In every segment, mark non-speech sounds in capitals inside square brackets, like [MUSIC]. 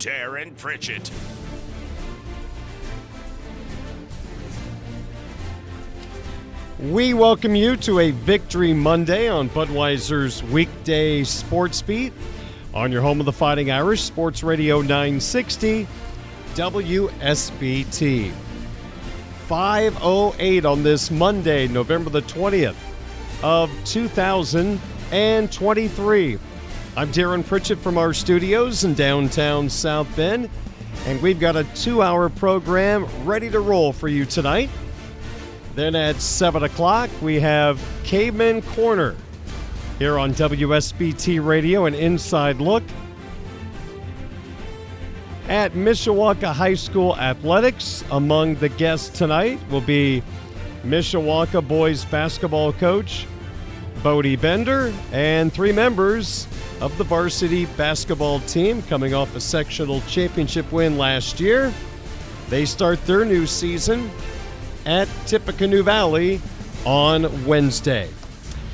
Darin Pritchett. We welcome you to a Victory Monday on Budweiser's weekday sports beat on your home of the Fighting Irish, Sports Radio 960, WSBT. 508 on this Monday, November the 20th of 2023. I'm Darin Pritchett from our studios in downtown South Bend, and we've got a two hour program ready to roll for you tonight. Then at 7 o'clock, we have Caveman Corner here on WSBT Radio, an inside look at Mishawaka High School athletics. Among the guests tonight will be Mishawaka boys basketball coach Bodie Bender and three members of the varsity basketball team coming off a sectional championship win last year. They start their new season at Tippecanoe Valley on Wednesday.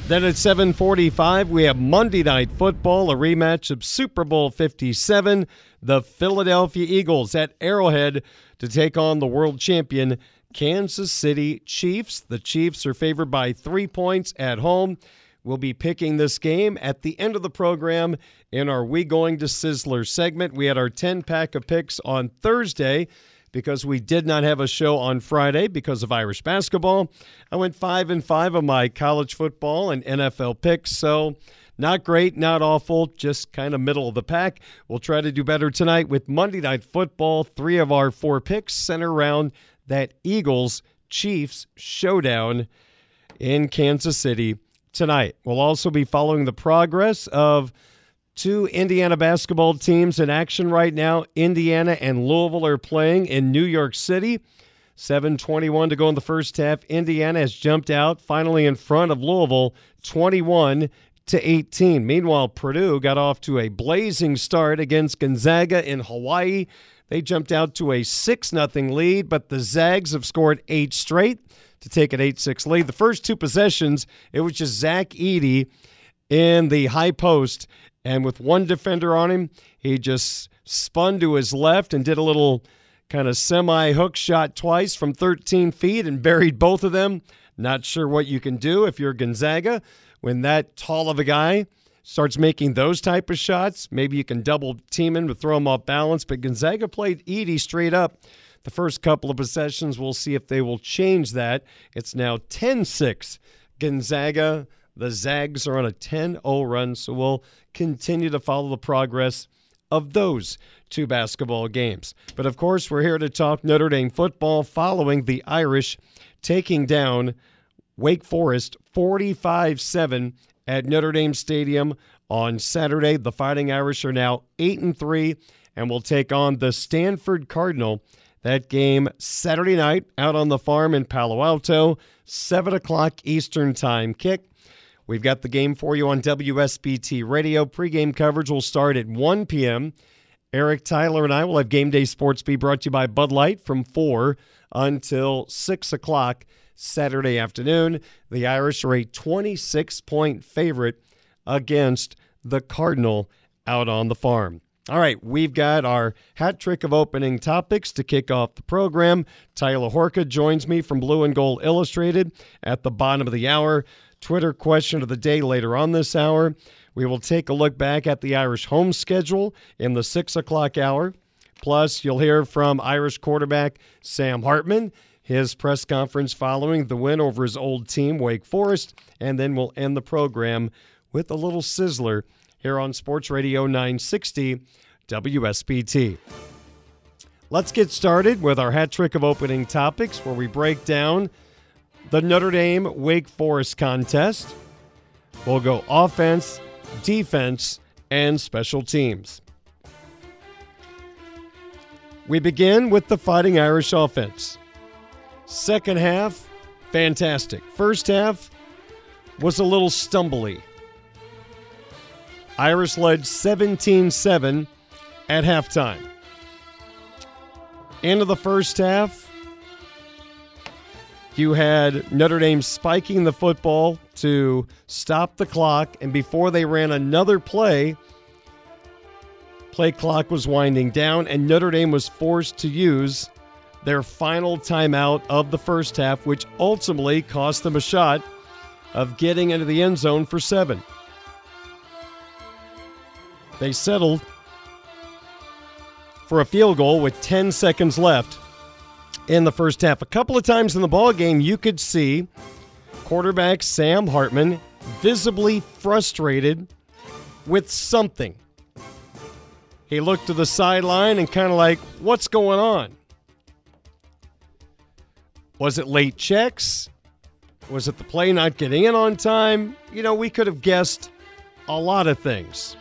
Then at 7:45 we have Monday Night Football, a rematch of Super Bowl 57, the Philadelphia Eagles at Arrowhead to take on the world champion Kansas City Chiefs. The Chiefs are favored by 3 points at home. We'll be picking this game at the end of the program in our We Going to Sizzler segment. We had our 10 pack of picks on Thursday because we did not have a show on Friday because of Irish basketball. I went 5 and 5 of my college football and NFL picks, so not great, not awful, just kind of middle of the pack. We'll try to do better tonight with Monday Night Football. Three of our four picks center around that Eagles Chiefs showdown in Kansas City tonight. We'll also be following the progress of Two Indiana basketball teams in action right now. Indiana and Louisville are playing in New York City. 7:21 to go in the first half. Indiana has jumped out finally in front of Louisville 21 to 18. Meanwhile, Purdue got off to a blazing start against Gonzaga in Hawaii. They jumped out to a 6 0 lead, but the Zags have scored 8 straight to take an 8-6 lead. The first two possessions, it was just Zach Edey in the high post and with one defender on him, he just spun to his left and did a little kind of semi hook shot twice from 13 feet and buried both of them. Not sure what you can do if you're Gonzaga when that tall of a guy starts making those type of shots. Maybe you can double team him to throw him off balance. But Gonzaga played Edey straight up the first couple of possessions. We'll see if they will change that. It's now 10 6 Gonzaga. The Zags are on a 10 0 run, so we'll continue to follow the progress of those two basketball games. But of course, we're here to talk Notre Dame football following the Irish taking down Wake Forest 45 7 at Notre Dame Stadium on Saturday. The Fighting Irish are now 8 and 3 and will take on the Stanford Cardinal. That game Saturday night out on the farm in Palo Alto, 7 o'clock Eastern Time kick. We've got the game for you on WSBT Radio. Pre-game coverage will start at 1 p.m. Eric Tyler and I will have Game Day Sports be brought to you by Bud Light from 4 until 6 o'clock Saturday afternoon. The Irish are a 26 point favorite against the Cardinal out on the farm. All right, we've got our hat trick of opening topics to kick off the program. Tyler Horka joins me from Blue and Gold Illustrated at the bottom of the hour. Twitter question of the day later on this hour. We will take a look back at the Irish home schedule in the six o'clock hour. Plus, you'll hear from Irish quarterback Sam Hartman, his press conference following the win over his old team, Wake Forest, and then we'll end the program with a little sizzler here on Sports Radio 960 WSBT. Let's get started with our hat trick of opening topics where we break down the Notre Dame Wake Forest contest. We'll go offense, defense, and special teams. We begin with the Fighting Irish offense. Second half, fantastic. First half was a little stumbly. Irish led 17 7 at halftime. End of the first half, you had Notre Dame spiking the football to stop the clock, and before they ran another play, play clock was winding down, and Notre Dame was forced to use their final timeout of the first half, which ultimately cost them a shot of getting into the end zone for seven. They settled for a field goal with 10 seconds left in the first half. A couple of times in the ball game, you could see quarterback Sam Hartman visibly frustrated with something. He looked to the sideline and kind of like, what's going on? Was it late checks? Was it the play not getting in on time? You know, we could have guessed a lot of things.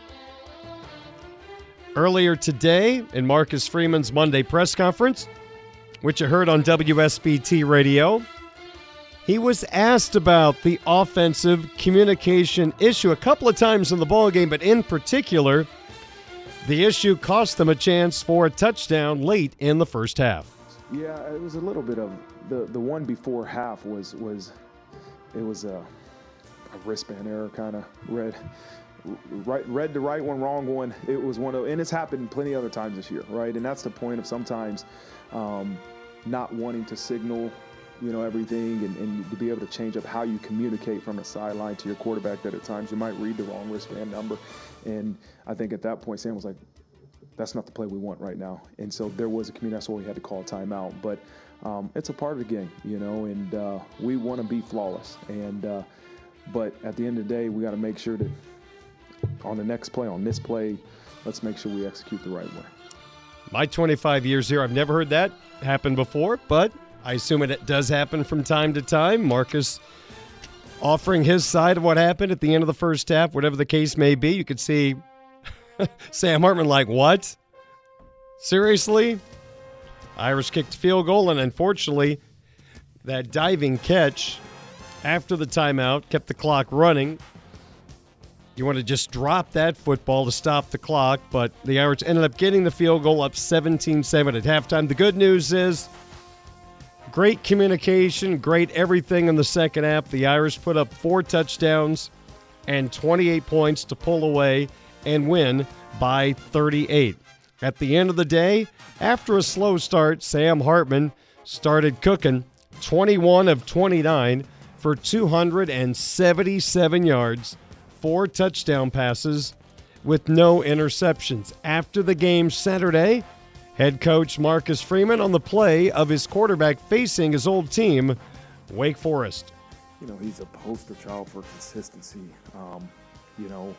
Earlier today, in Marcus Freeman's Monday press conference, which you heard on WSBT radio, he was asked about the offensive communication issue a couple of times in the ball game, but in particular, the issue cost them a chance for a touchdown late in the first half. Yeah, it was a little bit of the the one before half was was it was a, a wristband error kind of red right read the right one, wrong one. It was one of, and it's happened plenty other times this year, right? And that's the point of sometimes um, not wanting to signal, you know, everything, and, and, to be able to change up how you communicate from the sideline to your quarterback. That at times you might read the wrong wristband number, and I think at that point Sam was like, "That's not the play we want right now." And so there was a community. That's why we had to call a timeout, but. Um, it's a part of the game, you know, and uh, we want to be flawless. And uh, but at the end of the day, we got to make sure that on the next play, on this play, let's make sure we execute the right way. My 25 years here, I've never heard that happen before, but I assume it does happen from time to time. Marcus offering his side of what happened at the end of the first half, whatever the case may be. You could see [LAUGHS] Sam Hartman like, what? Seriously? Irish kicked field goal, and unfortunately, that diving catch after the timeout kept the clock running. You want to just drop that football to stop the clock, but the Irish ended up getting the field goal up 17 7 at halftime. The good news is great communication, great everything in the second half. The Irish put up four touchdowns and 28 points to pull away and win by 38. At the end of the day, after a slow start, Sam Hartman started cooking 21 of 29 for 277 yards four touchdown passes with no interceptions. After the game Saturday, head coach Marcus Freeman on the play of his quarterback facing his old team, Wake Forest. You know, he's a poster child for consistency. Um, you know,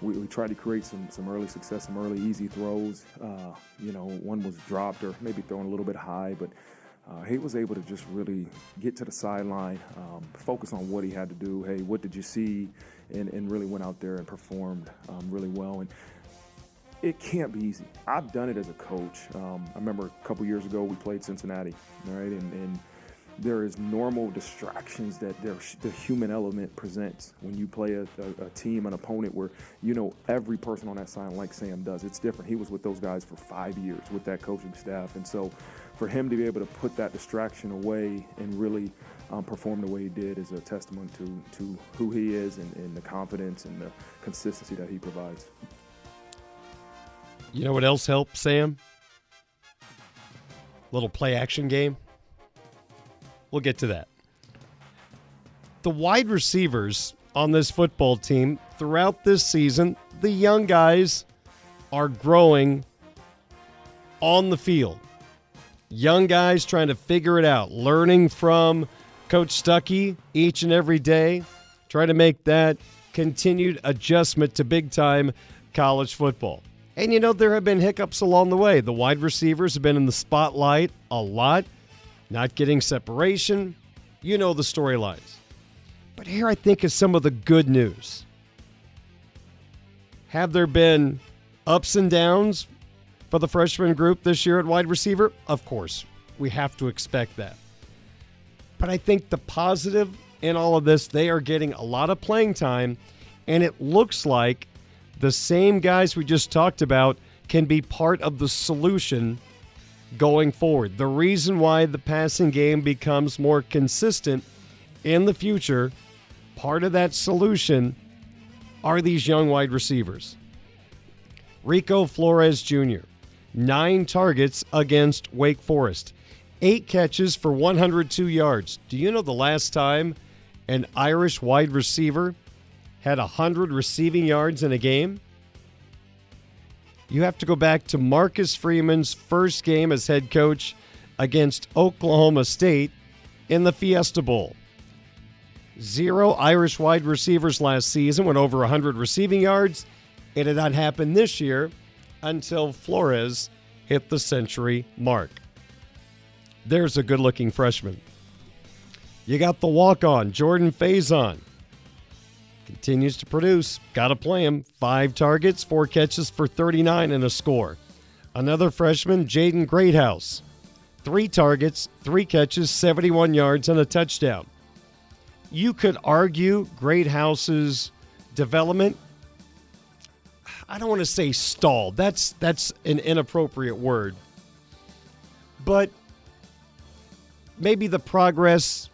we, we tried to create some, some early success, some early easy throws. Uh, you know, one was dropped or maybe thrown a little bit high, but uh, he was able to just really get to the sideline, um, focus on what he had to do. Hey, what did you see? And, and really went out there and performed um, really well. And it can't be easy. I've done it as a coach. Um, I remember a couple years ago we played Cincinnati, right? And, and there is normal distractions that the human element presents when you play a, a, a, team, an opponent where you know every person on that side, like Sam does. It's different. He was with those guys for five years with that coaching staff, and so for him to be able to put that distraction away and really um, perform the way he did is a testament to, to who he is and, and the confidence and the consistency that he provides. You know what else helps, Sam? Little play action game. We'll get to that. The wide receivers on this football team throughout this season, the young guys are growing on the field young guys trying to figure it out, learning from Coach Stuckey each and every day, trying to make that continued adjustment to big time college football. And you know, there have been hiccups along the way. The wide receivers have been in the spotlight a lot, not getting separation. You know the storylines. But here I think is some of the good news. Have there been ups and downs for the freshman group this year at wide receiver? Of course, we have to expect that. But I think the positive in all of this, they are getting a lot of playing time, and it looks like the same guys we just talked about can be part of the solution going forward. The reason why the passing game becomes more consistent in the future, part of that solution are these young wide receivers. Rico Flores Jr., nine targets against Wake Forest, eight catches for 102 yards. Do you know the last time an Irish wide receiver had 100 receiving yards in a game? You have to go back to Marcus Freeman's first game as head coach against Oklahoma State in the Fiesta Bowl. Zero Irish wide receivers last season went over 100 receiving yards. It had not happened this year until Flores hit the century mark. There's a good looking freshman. You got the walk on, Jordan Faison. Continues to produce. Got to play him. Five targets, four catches for 39 and a score. Another freshman, Jaden Greathouse. Three targets, three catches, 71 yards, and a touchdown. You could argue Greathouse's development I don't want to say stalled. That's that's an inappropriate word. But maybe the progress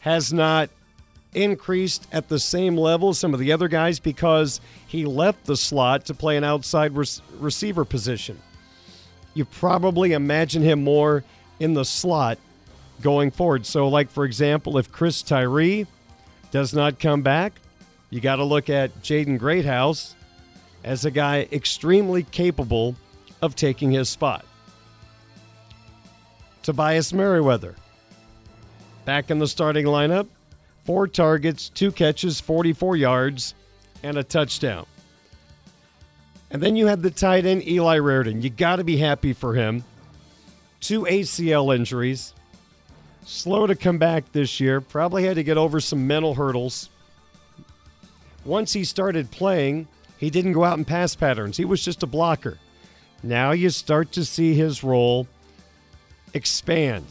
has not increased at the same level as some of the other guys because he left the slot to play an outside receiver position. You probably imagine him more in the slot going forward. So, like for example, if Chris Tyree does not come back, you got to look at Jaden Greathouse as a guy extremely capable of taking his spot. Tobias Merriweather, back in the starting lineup, four targets, two catches, 44 yards, and a touchdown. And then you had the tight end Eli Raridon. You got to be happy for him. Two ACL injuries, slow to come back this year. Probably had to get over some mental hurdles once he started playing, he didn't go out and pass patterns. He was just a blocker. Now you start to see his role expand.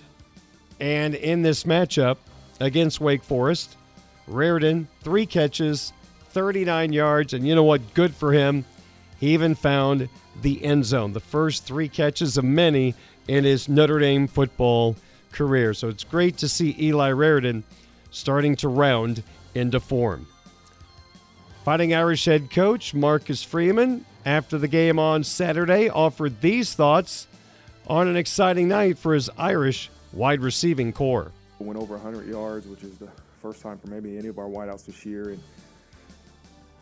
And in this matchup against Wake Forest, Raridon, three catches, 39 yards, and you know what? Good for him. He even found the end zone, the first three catches of many in his Notre Dame football career. So it's great to see Eli Raridon starting to round into form. Fighting Irish head coach Marcus Freeman, after the game on Saturday, offered these thoughts on an exciting night for his Irish wide receiving core. Went over 100 yards, which is the first time for maybe any of our wideouts this year. And,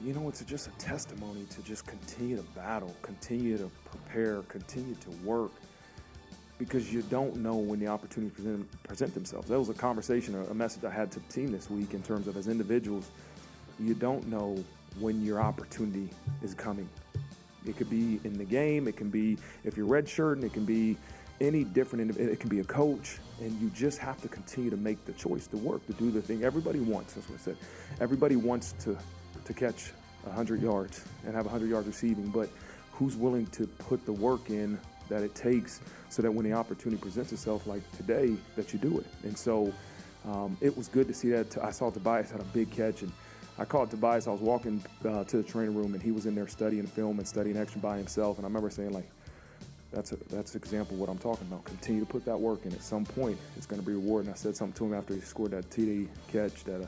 you know, it's just a testimony to just continue to battle, continue to prepare, continue to work because you don't know when the opportunities present, present themselves. That was a conversation, a message I had to the team this week in terms of as individuals – you don't know when your opportunity is coming. It could be in the game, it can be if you're red shirt, and it can be any different. It can be a coach, and you just have to continue to make the choice to work to do the thing everybody wants. That's what I said. Everybody wants to to catch 100 yards and have 100 yards receiving, but who's willing to put the work in that it takes so that when the opportunity presents itself, like today, that you do it. And so um, it was good to see that. I saw Tobias had a big catch, and I called Tobias. I was walking uh, to the training room, and he was in there studying film and studying action by himself. And I remember saying, like, that's a, that's an example of what I'm talking about. Continue to put that work in. At some point, it's going to be rewarded. And I said something to him after he scored that TD catch that, uh,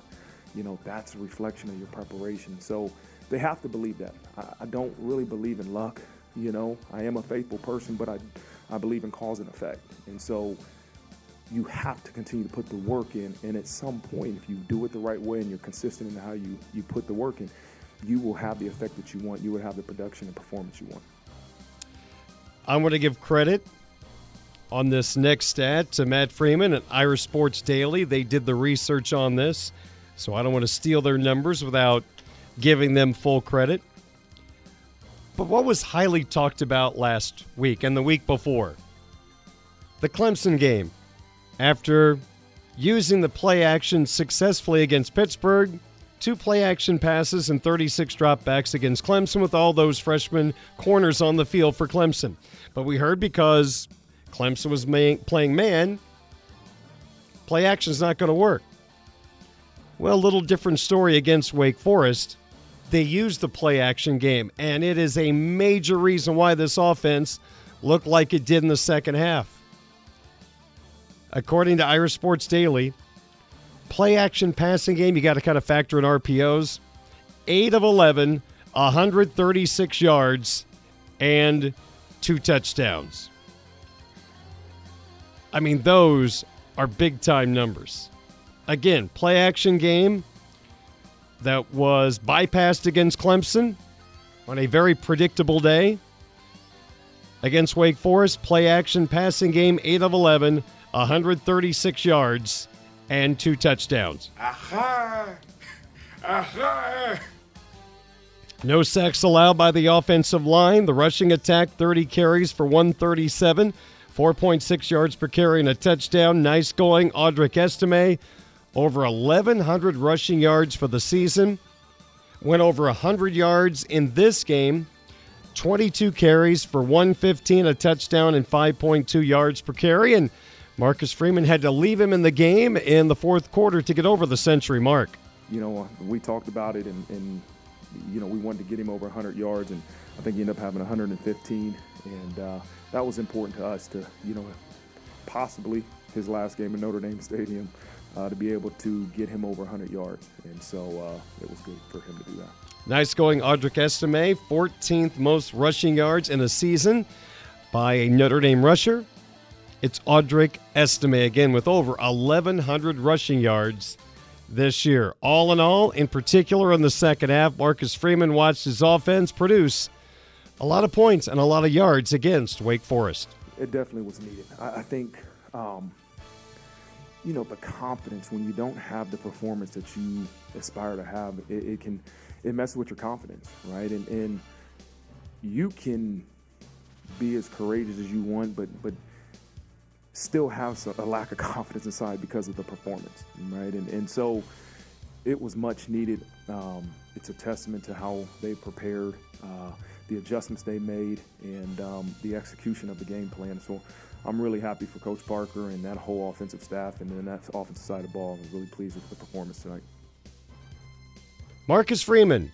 you know, that's a reflection of your preparation. So they have to believe that. I, I don't really believe in luck. You know, I am a faithful person, but I, I believe in cause and effect. And so you have to continue to put the work in. And at some point, if you do it the right way and you're consistent in how you, you put the work in, you will have the effect that you want. You will have the production and performance you want. I'm going to give credit on this next stat to Matt Freeman at Irish Sports Daily. They did the research on this, so I don't want to steal their numbers without giving them full credit. But what was highly talked about last week and the week before? The Clemson game. After using the play action successfully against Pittsburgh, two play action passes and 36 dropbacks against Clemson with all those freshman corners on the field for Clemson. But we heard because Clemson was playing man, play action is not going to work. Well, a little different story against Wake Forest they used the play action game, and it is a major reason why this offense looked like it did in the second half. According to Irish Sports Daily, play action passing game, you got to kind of factor in RPOs. 8 of 11, 136 yards, and two touchdowns. I mean, those are big time numbers. Again, play action game, that was bypassed against Clemson on a very predictable day. Against Wake Forest, play action passing game 8 of 11, 136 yards, and two touchdowns. Aha! Aha! No sacks allowed by the offensive line. The rushing attack 30 carries for 137, 4.6 yards per carry and a touchdown. Nice going, Audric Estime over 1,100 rushing yards for the season. Went over 100 yards in this game. 22 carries for 115, a touchdown, and 5.2 yards per carry. And Marcus Freeman had to leave him in the game in the fourth quarter to get over the century mark. You know, we talked about it, and, and you know, we wanted to get him over 100 yards, and I think he ended up having 115. And uh, that was important to us to, you know, possibly his last game in Notre Dame Stadium uh, to be able to get him over 100 yards. And so uh, it was good for him to do that. Nice going, Audric Estime, 14th most rushing yards in a season by a Notre Dame rusher. It's Audric Estime again with over 1,100 rushing yards this year. All in all, in particular in the second half, Marcus Freeman watched his offense produce a lot of points and a lot of yards against Wake Forest. It definitely was needed. I, I think um, you know, the confidence when you don't have the performance that you aspire to have, it, it can it messes with your confidence, right? And and you can be as courageous as you want, but but still have a lack of [LAUGHS] confidence inside because of the performance, right? And and so it was much needed. Um, it's a testament to how they prepared, uh, the adjustments they made, and um, the execution of the game plan. So I'm really happy for Coach Parker and that whole offensive staff, and then that offensive side of the ball. I was really pleased with the performance tonight. Marcus Freeman,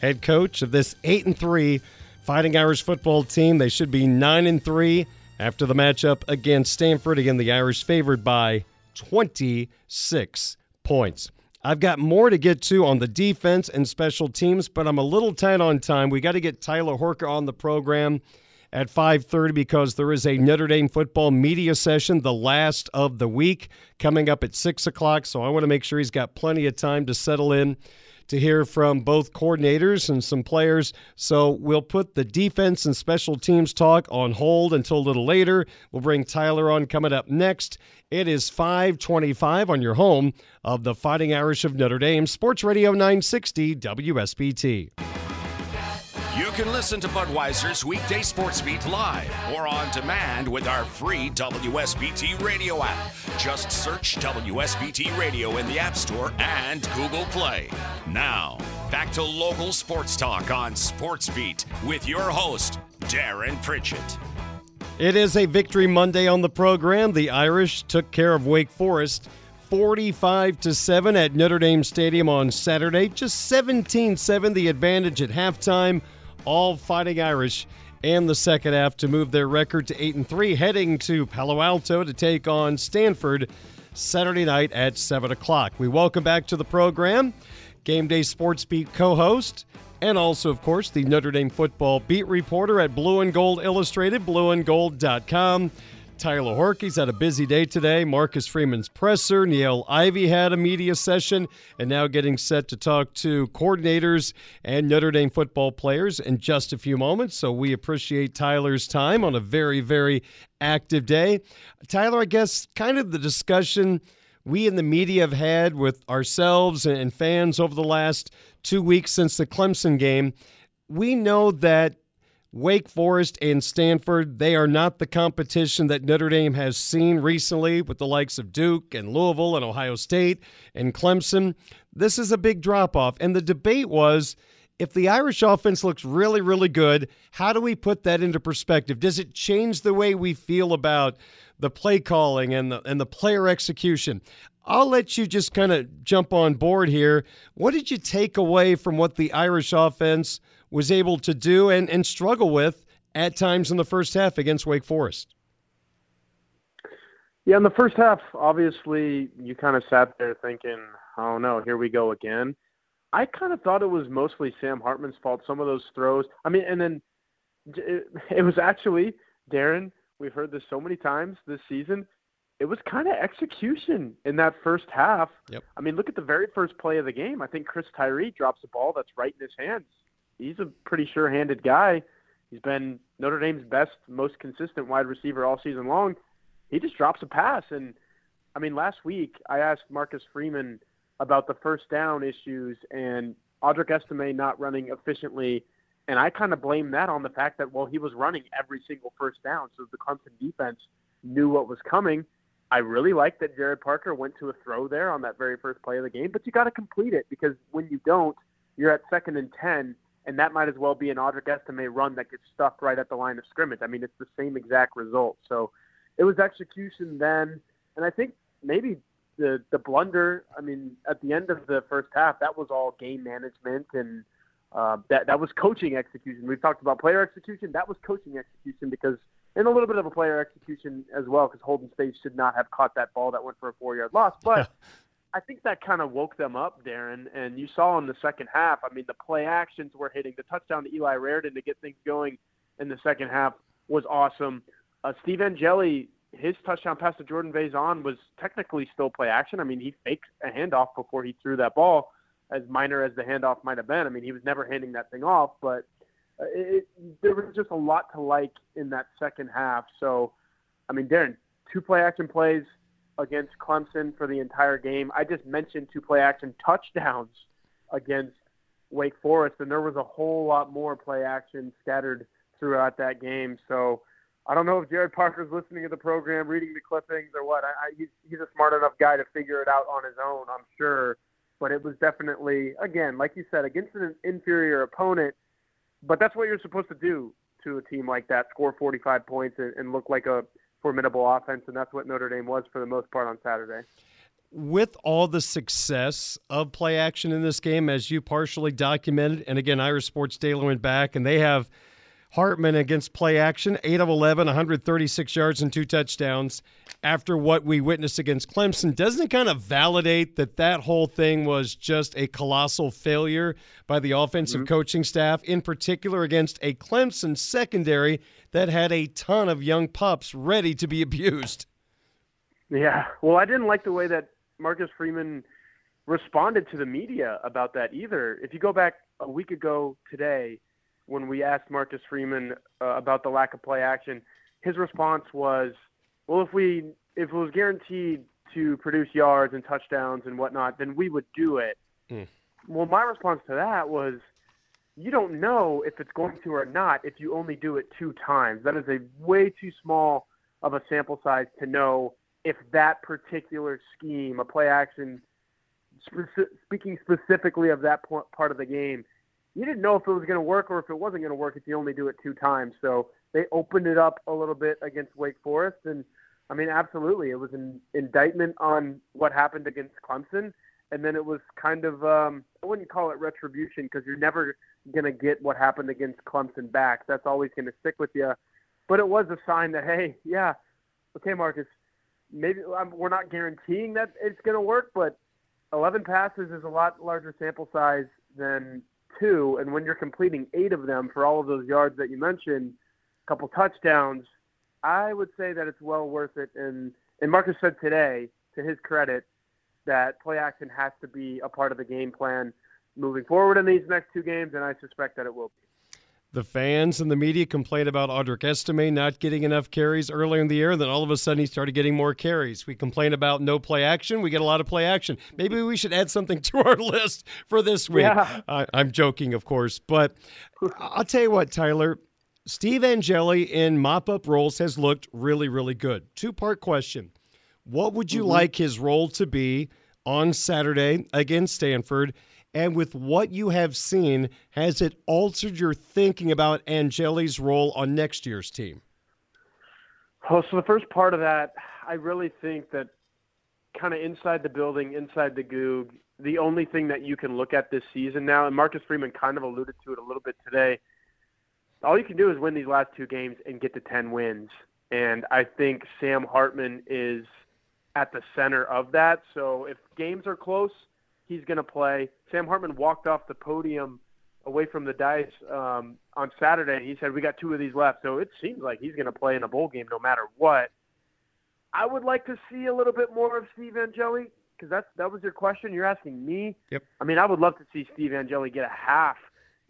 head coach of this eight and three Fighting Irish football team. They should be nine and three after the matchup against Stanford. Again, the Irish favored by 26 points. I've got more to get to on the defense and special teams, but I'm a little tight on time. We got to get Tyler Horka on the program at 5:30 because there is a Notre Dame football media session, the last of the week, coming up at six o'clock. So I want to make sure he's got plenty of time to settle in to hear from both coordinators and some players. So we'll put the defense and special teams talk on hold until a little later. We'll bring Tyler on coming up next. It is 525 on your home of the Fighting Irish of Notre Dame, Sports Radio 960 WSBT. You can listen to Budweiser's weekday sports beat live or on demand with our free WSBT radio app. Just search WSBT Radio in the App Store and Google Play. Now, back to local sports talk on Sports Beat with your host, Darin Pritchett. It is a victory Monday on the program. The Irish took care of Wake Forest 45 to 7 at Notre Dame Stadium on Saturday. Just 17-7 the advantage at halftime all fighting Irish and the second half to move their record to 8 and 3, heading to Palo Alto to take on Stanford Saturday night at 7 o'clock. We welcome back to the program Game Day Sports Beat co host and also, of course, the Notre Dame football beat reporter at Blue and Gold Illustrated, blueandgold.com. Tyler Horka's had a busy day today. Marcus Freeman's presser. Niele Ivey had a media session and now getting set to talk to coordinators and Notre Dame football players in just a few moments. So we appreciate Tyler's time on a very, very active day. Tyler, I guess kind of the discussion we in the media have had with ourselves and fans over the last two weeks since the Clemson game. We know that Wake Forest and Stanford, they are not the competition that Notre Dame has seen recently with the likes of Duke and Louisville and Ohio State and Clemson. This is a big drop off. And the debate was if the Irish offense looks really, really good, how do we put that into perspective? Does it change the way we feel about the play calling and the and the player execution? I'll let you just kind of jump on board here. What did you take away from what the Irish offense was able to do and, and struggle with at times in the first half against Wake Forest. Yeah, in the first half, obviously, you kind of sat there thinking, oh no, here we go again. I kind of thought it was mostly Sam Hartman's fault, some of those throws. I mean, and then it, [LAUGHS] it was actually, Darin, we've heard this so many times this season. It was kind of execution in that first half. Yep. I mean, look at the very first play of the game. I think Chris Tyree drops a ball that's right in his hands he's a pretty sure-handed guy. He's been Notre Dame's best, most consistent wide receiver all season long. He just drops a pass, and I mean, last week I asked Marcus Freeman about the first down issues and Audric Estime not running efficiently, and I kind of blame that on the fact that well, he was running every single first down, so the Clemson defense knew what was coming. I really like that Gerad Parker went to a throw there on that very first play of the game, but you got to complete it because when you don't, you're at second and ten and that might as well be an Audric Estime run that gets stuck right at the line of scrimmage. I mean, it's the same exact result. So it was execution then, and I think maybe the the blunder. I mean, at the end of the first half, that was all game management and uh, that that was coaching execution. We've talked about player execution. That was coaching execution because, and a little bit of a player execution as well, because Holden Staes should not have caught that ball that went for a four yard loss. But [LAUGHS] I think that kind of woke them up, Darin. And you saw in the second half, I mean, the play actions were hitting. The touchdown to Eli Raridon to get things going in the second half was awesome. Uh, Steve Angeli, his touchdown pass to Jordan Faison was technically still play action. I mean, he faked a handoff before he threw that ball, as minor as the handoff might have been. I mean, he was never handing that thing off, but uh, it, there was just a lot to like in that second half. So, I mean, Darin, two play action plays – against Clemson for the entire game. I just mentioned two play action touchdowns against Wake Forest, and there was a whole lot more play action scattered throughout that game. So I don't know if Gerad Parker's listening to the program, reading the clippings, or what. I, I, he's, he's a smart enough guy to figure it out on his own, I'm sure. But it was definitely, again, like you said, against an inferior opponent. But that's what you're supposed to do to a team like that: score 45 points and, and look like a formidable offense, and that's what Notre Dame was for the most part on Saturday. With all the success of play action in this game, as you partially documented, and again, Irish Sports Daily went back and they have Hartman against play action, 8 of 11, 136 yards and two touchdowns after what we witnessed against Clemson. Doesn't it kind of validate that that whole thing was just a colossal failure by the offensive mm-hmm. coaching staff, in particular against a Clemson secondary that had a ton of young pups ready to be abused? Yeah. Well, I didn't like the way that Marcus Freeman responded to the media about that either. If you go back a week ago today, when we asked Marcus Freeman uh, about the lack of play action, his response was, "Well, if we if it was guaranteed to produce yards and touchdowns and whatnot, then we would do it." Mm. Well, my response to that was, you don't know if it's going to or not if you only do it two times. That is a way too small of a sample size to know if that particular scheme, a play action, spe- speaking specifically of that part of the game, you didn't know if it was going to work or if it wasn't going to work if you only do it two times. So they opened it up a little bit against Wake Forest, and I mean, absolutely, it was an indictment on what happened against Clemson, and then it was kind of um, I wouldn't call it retribution because you're never going to get what happened against Clemson back. That's always going to stick with you. But it was a sign that hey, yeah, okay, Marcus, maybe um, we're not guaranteeing that it's going to work, but 11 passes is a lot larger sample size than two, and when you're completing eight of them for all of those yards that you mentioned, a couple touchdowns, I would say that it's well worth it. And and Marcus said today, to his credit, that play action has to be a part of the game plan moving forward in these next two games, and I suspect that it will be. The fans and the media complained about Audric Estime not getting enough carries earlier in the year. Then all of a sudden he started getting more carries. We complain about no play action. We get a lot of play action. Maybe we should add something [LAUGHS] to our list for this week. Yeah. Uh, I'm joking, of course. But [LAUGHS] I'll tell you what, Tyler. Steve Angeli in mop up roles has looked really, really good. Two part question. What would you mm-hmm. like his role to be on Saturday against Stanford? And with what you have seen, has it altered your thinking about Angeli's role on next year's team? Oh, so the first part of that, I really think that kind of inside the building, inside the Gug, the only thing that you can look at this season now, and Marcus Freeman kind of alluded to it a little bit today, all you can do is win these last two games and get to 10 wins. And I think Sam Hartman is at the center of that. So if games are close – he's going to play. Sam Hartman walked off the podium away from the dice um, on Saturday. He said, "We got two of these left," so it seems like he's going to play in a bowl game no matter what. I would like to see a little bit more of Steve Angeli because that's that was your question. You're asking me. Yep. I mean, I would love to see Steve Angeli get a half.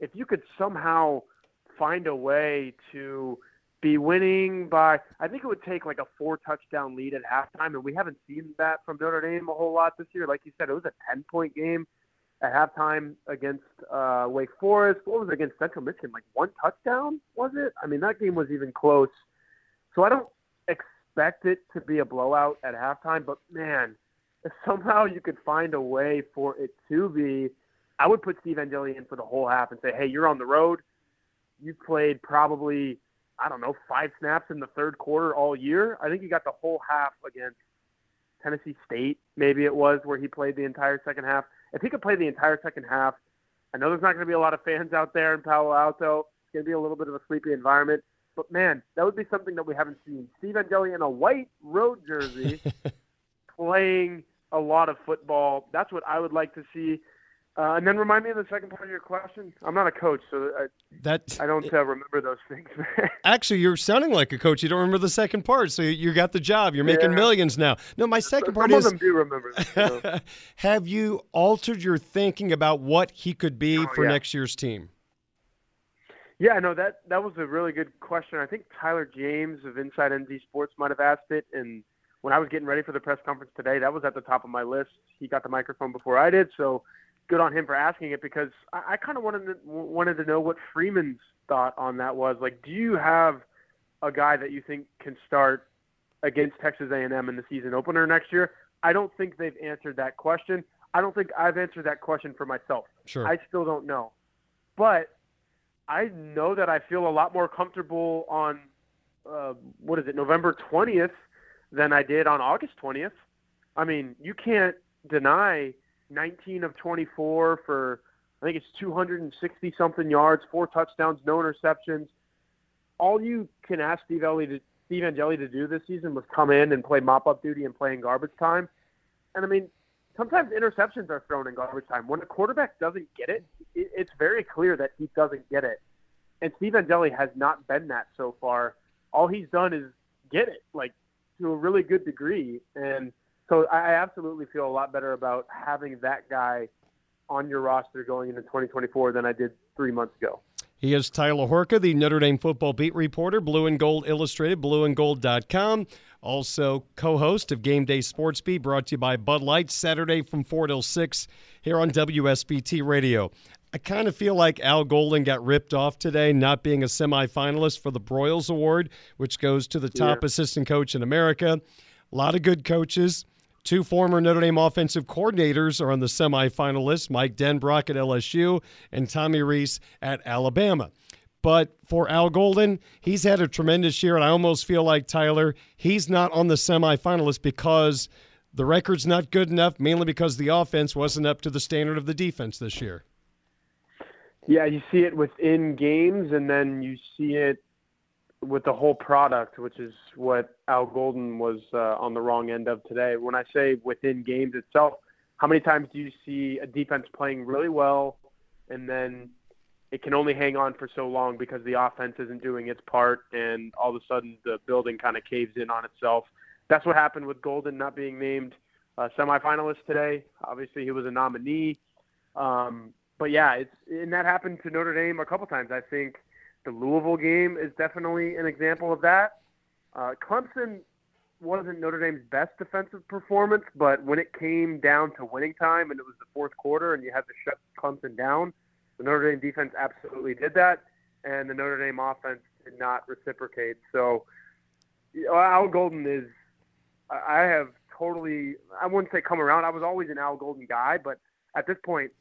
If you could somehow find a way to be winning by I think it would take like a four touchdown lead at halftime, and we haven't seen that from Notre Dame a whole lot this year. Like you said, it was a ten point game at halftime against uh, Wake Forest. What was it against Central Michigan? Like one touchdown was it? I mean that game was even close. So I don't expect it to be a blowout at halftime, but man, if somehow you could find a way for it to be, I would put Steve Angeli in for the whole half and say, hey, you're on the road. You played probably I don't know, five snaps in the third quarter all year. I think he got the whole half against Tennessee State, maybe it was, where he played the entire second half. If he could play the entire second half, I know there's not going to be a lot of fans out there in Palo Alto. It's going to be a little bit of a sleepy environment. But man, that would be something that we haven't seen. Steve Angeli in a white road jersey [LAUGHS] playing a lot of football. That's what I would like to see. Uh, and then remind me of the second part of your question. I'm not a coach, so I, that I don't uh, remember those things. [LAUGHS] actually, you're sounding like a coach. You don't remember the second part, so you, got the job. You're making yeah. millions now. No, my second part Some is. Some of them do remember. That, know? [LAUGHS] have you altered your thinking about what he could be oh, for yeah. next year's team? Yeah, no, that that was a really good question. I think Tyler James of Inside ND Sports might have asked it, and when I was getting ready for the press conference today, that was at the top of my list. He got the microphone before I did, so good on him for asking it because I, I kind of wanted to, wanted to know what Freeman's thought on that was. Like, do you have a guy that you think can start against Texas A&M in the season opener next year? I don't think they've answered that question. I don't think I've answered that question for myself. Sure. I still don't know. But I know that I feel a lot more comfortable on uh, what is it, November 20th than I did on August 20th. I mean, you can't deny 19 of 24 for I think it's 260 something yards, four touchdowns, no interceptions. All you can ask Steve Ellie to Steve Angeli to do this season was come in and play mop up duty and play in garbage time. And I mean, sometimes interceptions are thrown in garbage time. When a quarterback doesn't get it, it's very clear that he doesn't get it. And Steve Angeli has not been that so far. All he's done is get it, like to a really good degree. And so I absolutely feel a lot better about having that guy on your roster going into 2024 than I did three months ago. He is Tyler Horka, the Notre Dame football beat reporter, Blue and Gold Illustrated, blueandgold.com. Also, co host of Game Day Sports Beat, brought to you by Bud Light, Saturday from 4 till 6 here on WSBT Radio. I kind of feel like Al Golden got ripped off today, not being a semifinalist for the Broyles Award, which goes to the top yeah. assistant coach in America. A lot of good coaches. Two former Notre Dame offensive coordinators are on the semifinalists Mike Denbrock at LSU and Tommy Rees at Alabama. But for Al Golden, he's had a tremendous year, and I almost feel like Tyler, he's not on the semifinalists because the record's not good enough, mainly because the offense wasn't up to the standard of the defense this year. Yeah, you see it within games, and then you see it with the whole product, which is what Al Golden was uh, on the wrong end of today. When I say within games itself, how many times do you see a defense playing really well, and then it can only hang on for so long because the offense isn't doing its part, and all of a sudden the building kind of caves in on itself. That's what happened with Golden not being named uh, semifinalist today. Obviously, he was a nominee. Um, but yeah, it's and that happened to Notre Dame a couple times. I think the Louisville game is definitely an example of that. Uh, Clemson wasn't Notre Dame's best defensive performance, but when it came down to winning time and it was the fourth quarter and you had to shut Clemson down, the Notre Dame defense absolutely did that, and the Notre Dame offense did not reciprocate. So Al Golden is, I have totally, I wouldn't say come around. I was always an Al Golden guy, but at this point,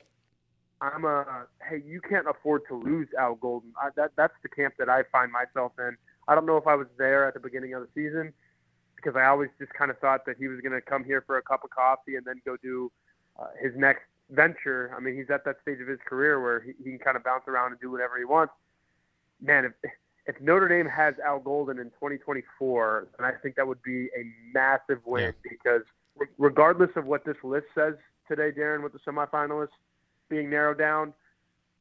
I'm a hey, you can't afford to lose Al Golden. I, that that's the camp that I find myself in. I don't know if I was there at the beginning of the season because I always just kind of thought that he was going to come here for a cup of coffee and then go do uh, his next venture. I mean, he's at that stage of his career where he, he can kind of bounce around and do whatever he wants. Man, if if Notre Dame has Al Golden in 2024, then I think that would be a massive win yeah. because regardless of what this list says today, Darin, with the semifinalists being narrowed down,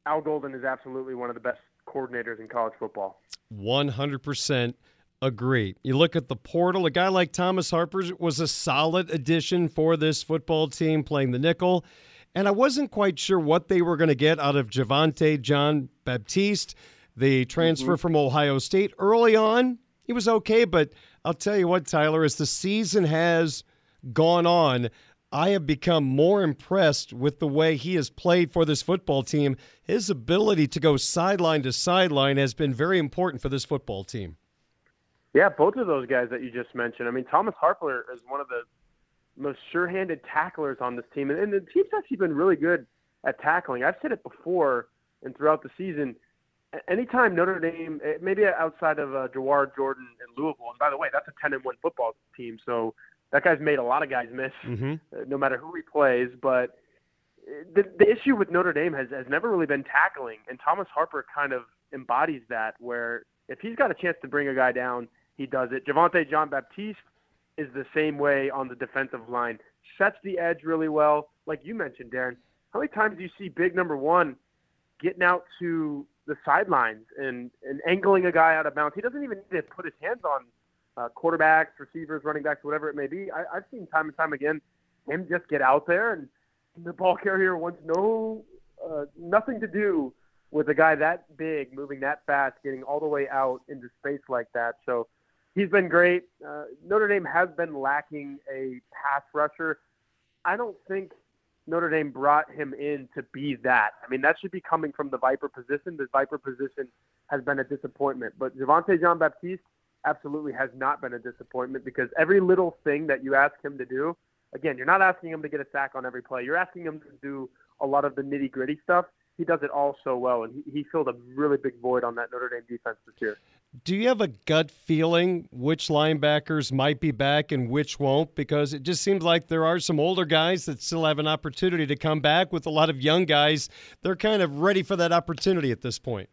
Al Golden is absolutely one of the best coordinators in college football. 100% agree. You look at the portal, a guy like Thomas Harper was a solid addition for this football team playing the nickel. And I wasn't quite sure what they were going to get out of Javontae Jean Baptiste, the transfer mm-hmm. from Ohio State. Early on, he was okay, but I'll tell you what, Tyler, as the season has gone on, I have become more impressed with the way he has played for this football team. His ability to go sideline to sideline has been very important for this football team. Yeah, both of those guys that you just mentioned. I mean, Thomas Harper is one of the most sure-handed tacklers on this team, and, and the team's actually been really good at tackling. I've said it before and throughout the season. Anytime Notre Dame, eh, maybe outside of uh, Jawhar Jordan and Louisville, and by the way, that's a 10 and one football team, so that guy's made a lot of guys miss, mm-hmm. uh, no matter who he plays. But uh, the, the issue with Notre Dame has, has never really been tackling, and Thomas Harper kind of embodies that. Where if he's got a chance to bring a guy down, he does it. Javontae Jean Baptiste is the same way on the defensive line, sets the edge really well. Like you mentioned, Darin, how many times do you see big number one getting out to the sidelines and, and angling a guy out of bounds? He doesn't even need to put his hands on uh, quarterbacks, receivers, running backs, whatever it may be. I, I've seen time and time again him just get out there and the ball carrier wants no uh, nothing to do with a guy that big moving that fast, getting all the way out into space like that. So he's been great. Uh, Notre Dame has been lacking a pass rusher. I don't think Notre Dame brought him in to be that. I mean, that should be coming from the Viper position. The Viper position has been a disappointment. But Javontae Jean Baptiste, absolutely has not been a disappointment because every little thing that you ask him to do, again, you're not asking him to get a sack on every play. You're asking him to do a lot of the nitty gritty stuff. He does it all so well, and he, he filled a really big void on that Notre Dame defense this year. Do you have a gut feeling which linebackers might be back and which won't? Because it just seems like there are some older guys that still have an opportunity to come back with a lot of young guys. They're kind of ready for that opportunity at this point.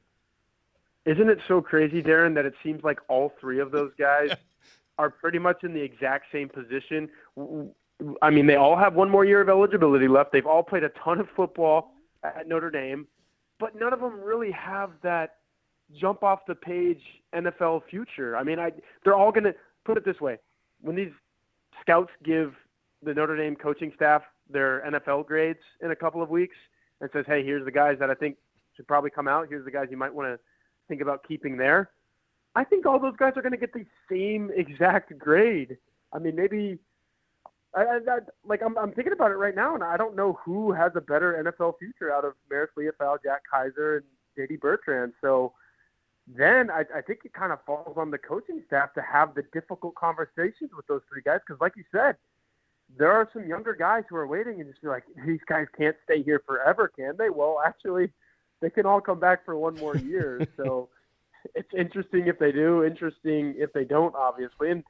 Isn't it so crazy, Darin, that it seems like all three of those guys [LAUGHS] are pretty much in the exact same position? I mean, they all have one more year of eligibility left. They've all played a ton of football at Notre Dame, but none of them really have that jump off the page NFL future. I mean, I they're all going to put it this way. When these scouts give the Notre Dame coaching staff their NFL grades in a couple of weeks and says, "Hey, here's the guys that I think should probably come out. Here's the guys you might want to think about keeping there. I think all those guys are going to get the same exact grade. I mean, maybe I, I, I, like I'm, I'm thinking about it right now, and I don't know who has a better NFL future out of Marist Liufau, Jack Kaiser, and J.D. Bertrand. So then I, I think it kind of falls on the coaching staff to have the difficult conversations with those three guys, because like you said, there are some younger guys who are waiting and just be like, these guys can't stay here forever, can they? Well, actually, they can all come back for one more year. [LAUGHS] so it's interesting if they do, interesting if they don't, obviously. And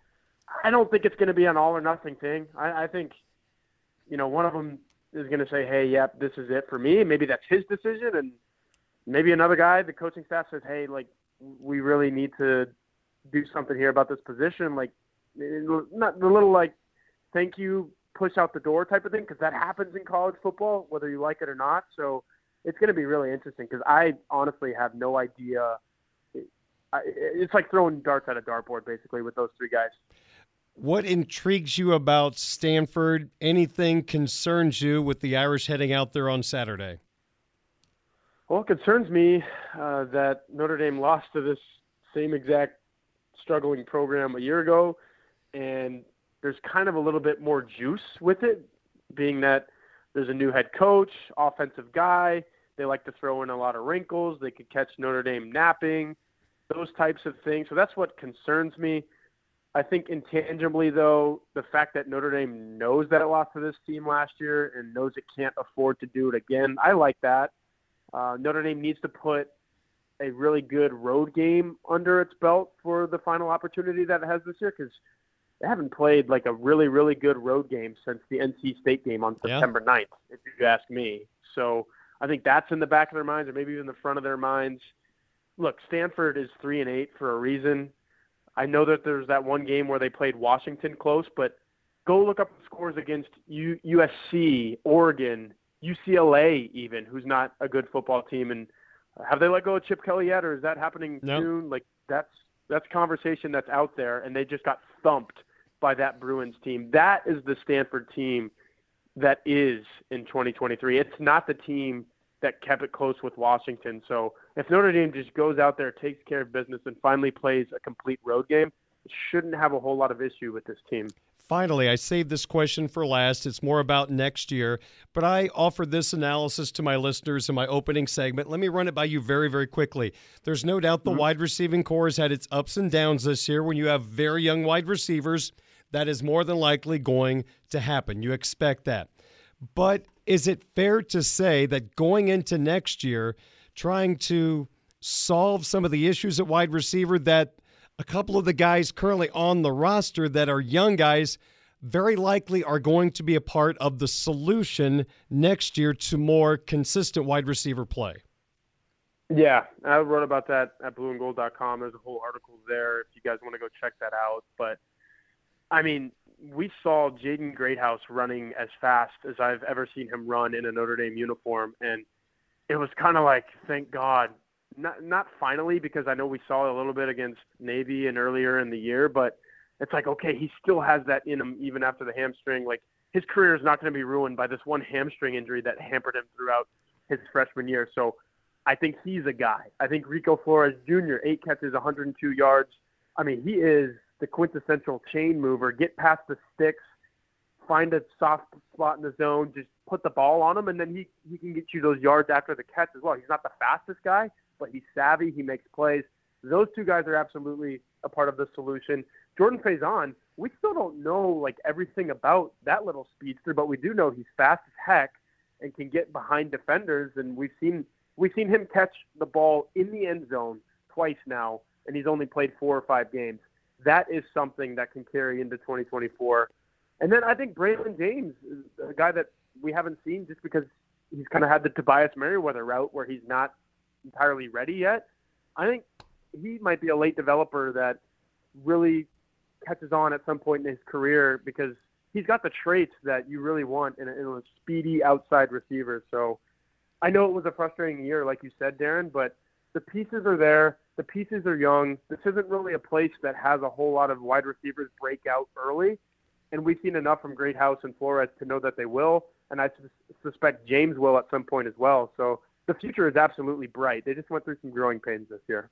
I don't think it's going to be an all or nothing thing. I, I think, you know, one of them is going to say, "Hey, yep, this is it for me." Maybe that's his decision, and maybe another guy, the coaching staff says, "Hey, like, we really need to do something here about this position." Like, not the little like, "Thank you, push out the door" type of thing, because that happens in college football, whether you like it or not. So it's going to be really interesting because I honestly have no idea. It's like throwing darts at a dartboard, basically, with those three guys. What intrigues you about Stanford? Anything concerns you with the Irish heading out there on Saturday? Well, it concerns me uh, that Notre Dame lost to this same exact struggling program a year ago, and there's kind of a little bit more juice with it, being that there's a new head coach, offensive guy. They like to throw in a lot of wrinkles. They could catch Notre Dame napping, those types of things. So that's what concerns me. I think intangibly, though, the fact that Notre Dame knows that it lost to this team last year and knows it can't afford to do it again, I like that. Uh, Notre Dame needs to put a really good road game under its belt for the final opportunity that it has this year because they haven't played like a really, really good road game since the NC State game on September yeah. 9th, if you ask me. So I think that's in the back of their minds or maybe even the front of their minds. Look, Stanford is 3 and 8 for a reason. I know that there's that one game where they played Washington close, but go look up the scores against U- USC, Oregon, UCLA, even, who's not a good football team. And have they let go of Chip Kelly yet, or is that happening nope. soon? Like that's that's conversation that's out there, and they just got thumped by that Bruins team. That is the Stanford team that is in 2023. It's not the team that kept it close with Washington. So if Notre Dame just goes out there, takes care of business, and finally plays a complete road game, it shouldn't have a whole lot of issue with this team. Finally, I saved this question for last. It's more about next year, but I offered this analysis to my listeners in my opening segment. Let me run it by you very, very quickly. There's no doubt the mm-hmm. wide receiving corps has had its ups and downs this year. When you have very young wide receivers, that is more than likely going to happen. You expect that. But is it fair to say that going into next year, trying to solve some of the issues at wide receiver that a couple of the guys currently on the roster that are young guys very likely are going to be a part of the solution next year to more consistent wide receiver play. Yeah, I wrote about that at blueandgold.com. There's a whole article there if you guys want to go check that out. But I mean, we saw Jaden Greathouse running as fast as I've ever seen him run in a Notre Dame uniform, and it was kind of like, thank God, not not finally because I know we saw a little bit against Navy and earlier in the year, but it's like okay, he still has that in him even after the hamstring. Like his career is not going to be ruined by this one hamstring injury that hampered him throughout his freshman year. So I think he's a guy. I think Rico Flores Jr. eight catches, 102 yards. I mean, he is the quintessential chain mover. Get past the sticks, find a soft spot in the zone, just put the ball on him, and then he he can get you those yards after the catch as well. He's not the fastest guy, but he's savvy. He makes plays. Those two guys are absolutely a part of the solution. Jordan Faison, we still don't know like everything about that little speedster, but we do know he's fast as heck and can get behind defenders. And we've seen we've seen him catch the ball in the end zone twice now, and he's only played four or five games. That is something that can carry into 2024. And then I think Braylon James a guy that we haven't seen just because he's kind of had the Tobias Merriweather route where he's not entirely ready yet. I think he might be a late developer that really catches on at some point in his career because he's got the traits that you really want in a, in a speedy outside receiver. So I know it was a frustrating year, like you said, Darin, but the pieces are there. The pieces are young. This isn't really a place that has a whole lot of wide receivers break out early, and we've seen enough from Greathouse and Flores to know that they will, and I suspect James will at some point as well. So the future is absolutely bright. They just went through some growing pains this year.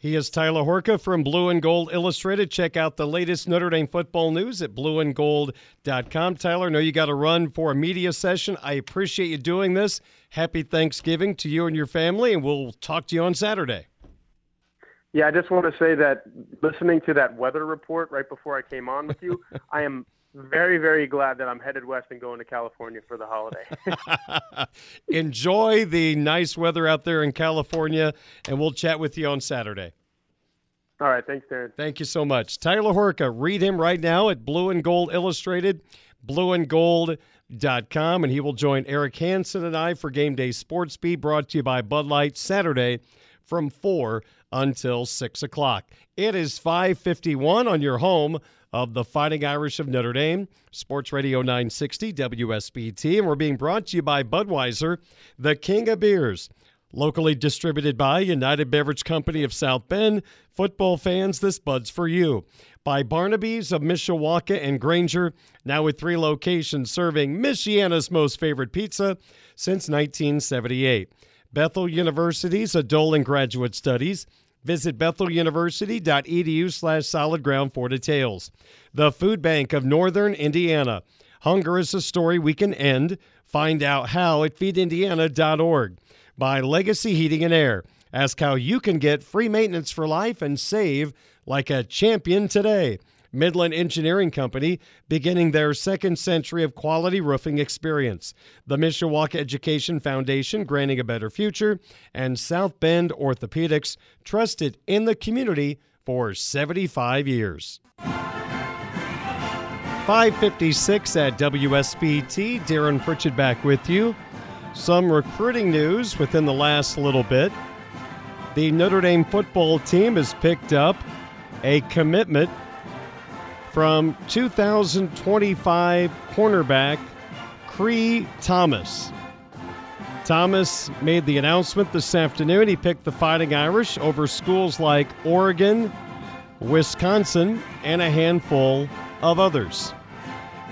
He is Tyler Horka from Blue and Gold Illustrated. Check out the latest Notre Dame football news at blueandgold.com. Tyler, I know you got to run for a media session. I appreciate you doing this. Happy Thanksgiving to you and your family, and we'll talk to you on Saturday. Yeah, I just want to say that listening to that weather report right before I came on with you, [LAUGHS] I am very, very glad that I'm headed west and going to California for the holiday. [LAUGHS] Enjoy the nice weather out there in California, and we'll chat with you on Saturday. All right. Thanks, Darin. Thank you so much. Tyler Horka, read him right now at Blue and Gold Illustrated, blueandgold.com, and he will join Eric Hansen and I for Game Day Sports Beat, brought to you by Bud Light, Saturday from 4 until 6 o'clock. It is 551 on your home of the Fighting Irish of Notre Dame, Sports Radio 960 WSBT, and we're being brought to you by Budweiser, the king of beers. Locally distributed by United Beverage Company of South Bend. Football fans, this Bud's for you. By Barnaby's of Mishawaka and Granger, now with three locations serving Michiana's most favorite pizza since 1978. Bethel University's Adult and Graduate Studies. Visit betheluniversity.edu slash solid ground for details. The Food Bank of Northern Indiana. Hunger is a story we can end. Find out how at feedindiana.org. By Legacy Heating and Air. Ask how you can get free maintenance for life and save like a champion today. Midland Engineering Company, beginning their second century of quality roofing experience. The Mishawaka Education Foundation, granting a better future. And South Bend Orthopedics, trusted in the community for 75 years. 556 at WSBT. Darin Pritchett back with you. Some recruiting news within the last little bit. The Notre Dame football team has picked up a commitment from 2025 cornerback Cree Thomas. Thomas made the announcement this afternoon. He picked the Fighting Irish over schools like Oregon, Wisconsin, and a handful of others.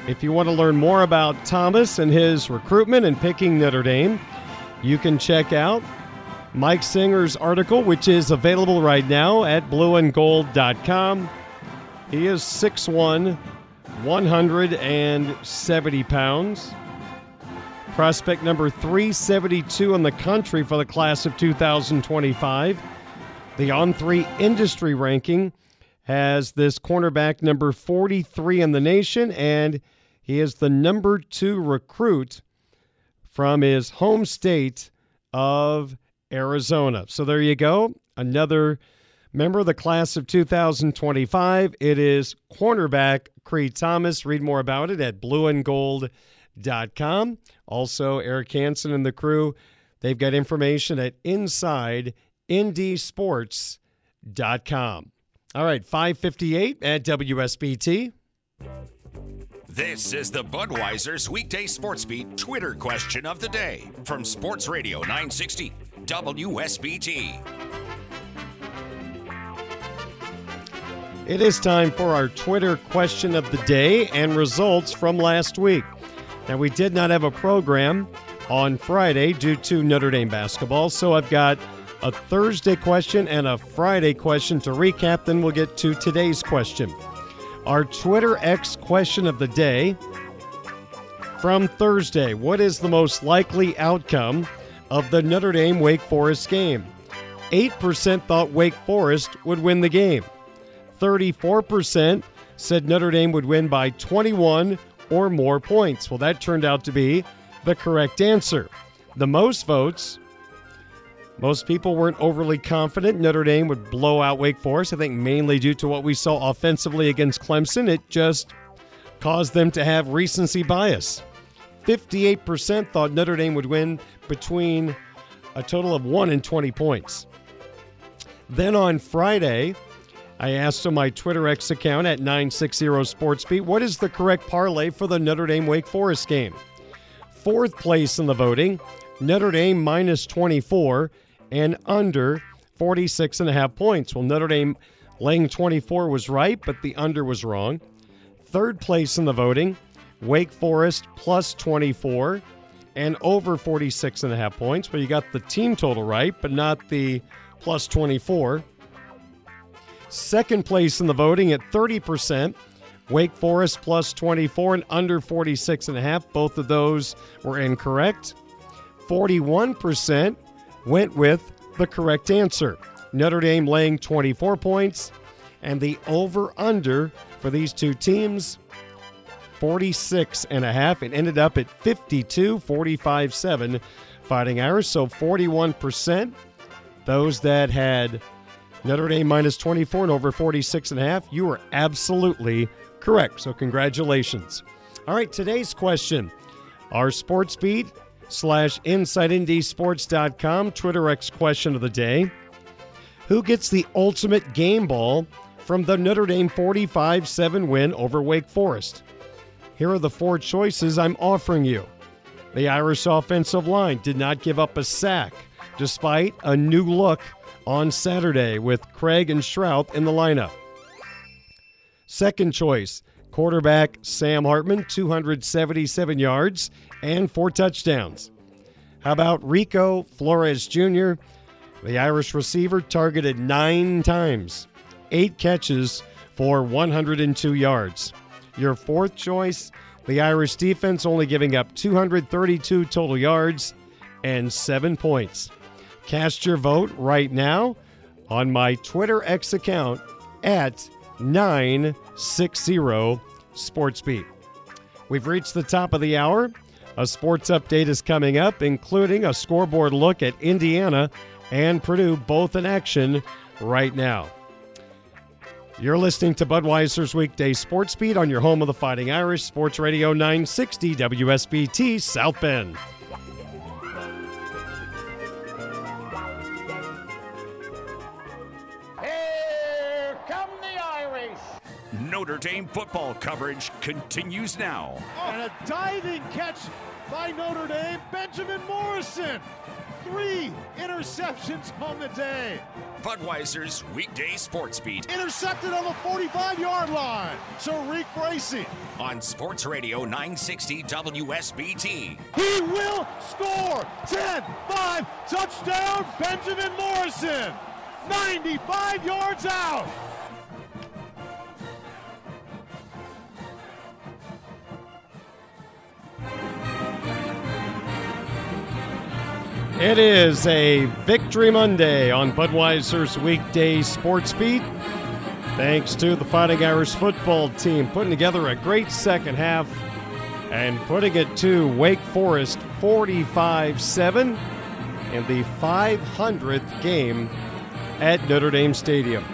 If you want to learn more about Thomas and his recruitment and picking Notre Dame, you can check out Mike Singer's article, which is available right now at blueandgold.com. He is 6'1, 170 pounds. Prospect number 372 in the country for the class of 2025. The On 3 industry ranking has this cornerback number 43 in the nation, and he is the number two recruit from his home state of Arizona. So there you go. Another Member of the class of 2025, it is cornerback Cree Thomas. Read more about it at blueandgold.com. Also, Eric Hansen and the crew, they've got information at InsideNDSports.com. All right, 558 at WSBT. This is the Budweiser's weekday sports beat Twitter question of the day from Sports Radio 960 WSBT. It is time for our Twitter question of the day and results from last week. Now, we did not have a program on Friday due to Notre Dame basketball, so I've got a Thursday question and a Friday question to recap, then we'll get to today's question. Our Twitter X question of the day from Thursday What is the most likely outcome of the Notre Dame Wake Forest game? 8% thought Wake Forest would win the game. 34% said Notre Dame would win by 21 or more points. Well, that turned out to be the correct answer. The most votes, most people weren't overly confident Notre Dame would blow out Wake Forest. I think mainly due to what we saw offensively against Clemson. It just caused them to have recency bias. 58% thought Notre Dame would win between a total of 1 and 20 points. Then on Friday, I asked on my Twitter X account at 960 SportsBeat, what is the correct parlay for the Notre Dame Wake Forest game? Fourth place in the voting, Notre Dame minus 24 and under 46 and a half points. Well, Notre Dame laying 24 was right, but the under was wrong. Third place in the voting, Wake Forest plus 24 and over 46 and a half points. Well, you got the team total right, but not the plus 24. Second place in the voting at 30%. Wake Forest plus 24 and under 46 and a half. Both of those were incorrect. 41% went with the correct answer. Notre Dame laying 24 points and the over under for these two teams 46 and a half. It ended up at 52 45 7 Fighting Irish. So 41%. Those that had Notre Dame minus 24 and over 46 and a half, you are absolutely correct. So congratulations. All right, today's question. Our sports beat slash InsideNDSports.com Twitter X question of the day. Who gets the ultimate game ball from the Notre Dame 45 7 win over Wake Forest? Here are the four choices I'm offering you. The Irish offensive line did not give up a sack despite a new look on Saturday with Craig and Schrauth in the lineup. Second choice, quarterback Sam Hartman, 277 yards and four touchdowns. How about Rico Flores Jr.? The Irish receiver targeted nine times, eight catches for 102 yards. Your fourth choice, the Irish defense only giving up 232 total yards and seven points. Cast your vote right now on my Twitter X account at 960 SportsBeat. We've reached the top of the hour. A sports update is coming up, including a scoreboard look at Indiana and Purdue, both in action right now. You're listening to Budweiser's weekday sports beat on your home of the Fighting Irish, Sports Radio 960 WSBT South Bend. Notre Dame football coverage continues now. And a diving catch by Notre Dame, Benjamin Morrison. Three interceptions on the day. Budweiser's weekday sports beat Intercepted on the 45 yard line. Tariq Bracy. on Sports Radio 960 WSBT. He will score 10 5 touchdown, Benjamin Morrison. 95 yards out. It is a Victory Monday on Budweiser's weekday sports beat. Thanks to the Fighting Irish football team putting together a great second half and putting it to Wake Forest 45 7 in the 500th game at Notre Dame Stadium.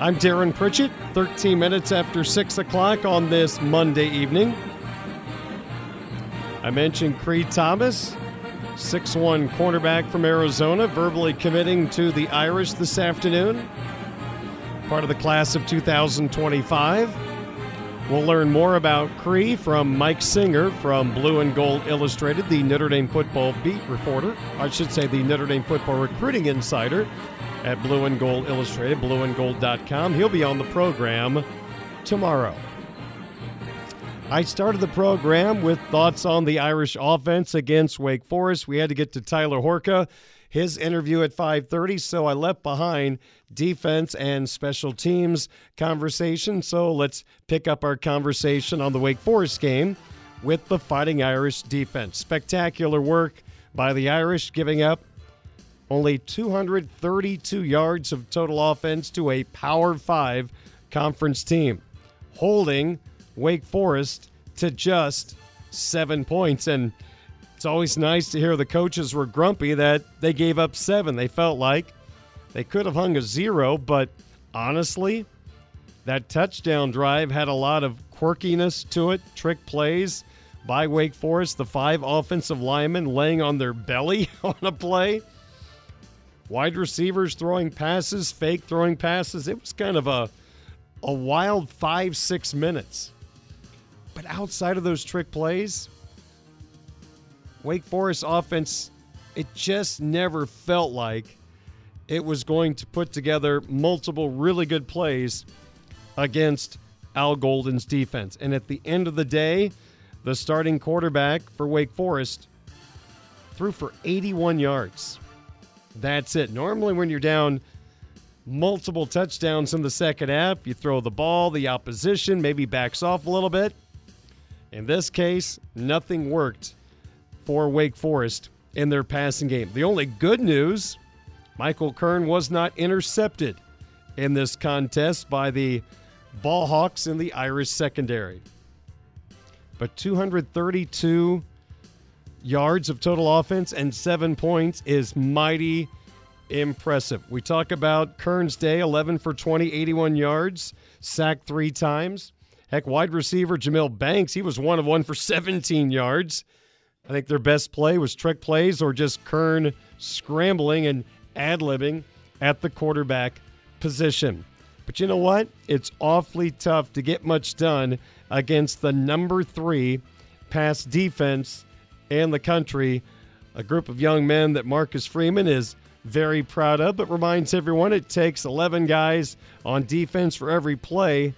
I'm Darin Pritchett, 13 minutes after 6 o'clock on this Monday evening. I mentioned Cree Thomas, six-one cornerback from Arizona, verbally committing to the Irish this afternoon. Part of the class of 2025. We'll learn more about Cree from Mike Singer from Blue and Gold Illustrated, the Notre Dame football beat reporter. I should say the Notre Dame football recruiting insider at Blue and Gold Illustrated, blueandgold.com. He'll be on the program tomorrow. I started the program with thoughts on the Irish offense against Wake Forest. We had to get to Tyler Horka, his interview at 5:30, so I left behind defense and special teams conversation. So let's pick up our conversation on the Wake Forest game with the Fighting Irish defense. Spectacular work by the Irish, giving up only 232 yards of total offense to a Power 5 conference team, holding Wake Forest to just seven points. And it's always nice to hear the coaches were grumpy that they gave up seven. They felt like they could have hung a zero, but honestly, that touchdown drive had a lot of quirkiness to it, trick plays by Wake Forest. The five offensive linemen laying on their belly [LAUGHS] on a play. Wide receivers throwing passes, fake throwing passes. It was kind of a a wild five, six minutes. But outside of those trick plays, Wake Forest offense, it just never felt like it was going to put together multiple really good plays against Al Golden's defense. And at the end of the day, the starting quarterback for Wake Forest threw for 81 yards. That's it. Normally, when you're down multiple touchdowns in the second half. You throw the ball, the opposition maybe backs off a little bit. In this case, nothing worked for Wake Forest in their passing game. The only good news Michael Kern was not intercepted in this contest by the Ball Hawks in the Irish secondary. But 232 yards of total offense and seven points is mighty impressive. We talk about Kern's day 11 for 20, 81 yards, sacked three times. Heck, wide receiver Jahmal Banks, he was one of one for [LAUGHS] 17 yards. I think their best play was trick plays or just Kern scrambling and ad libbing at the quarterback position. But you know what? It's awfully tough to get much done against the number three pass defense in the country. A group of young men that Marcus Freeman is very proud of, but reminds everyone it takes 11 guys on defense for every play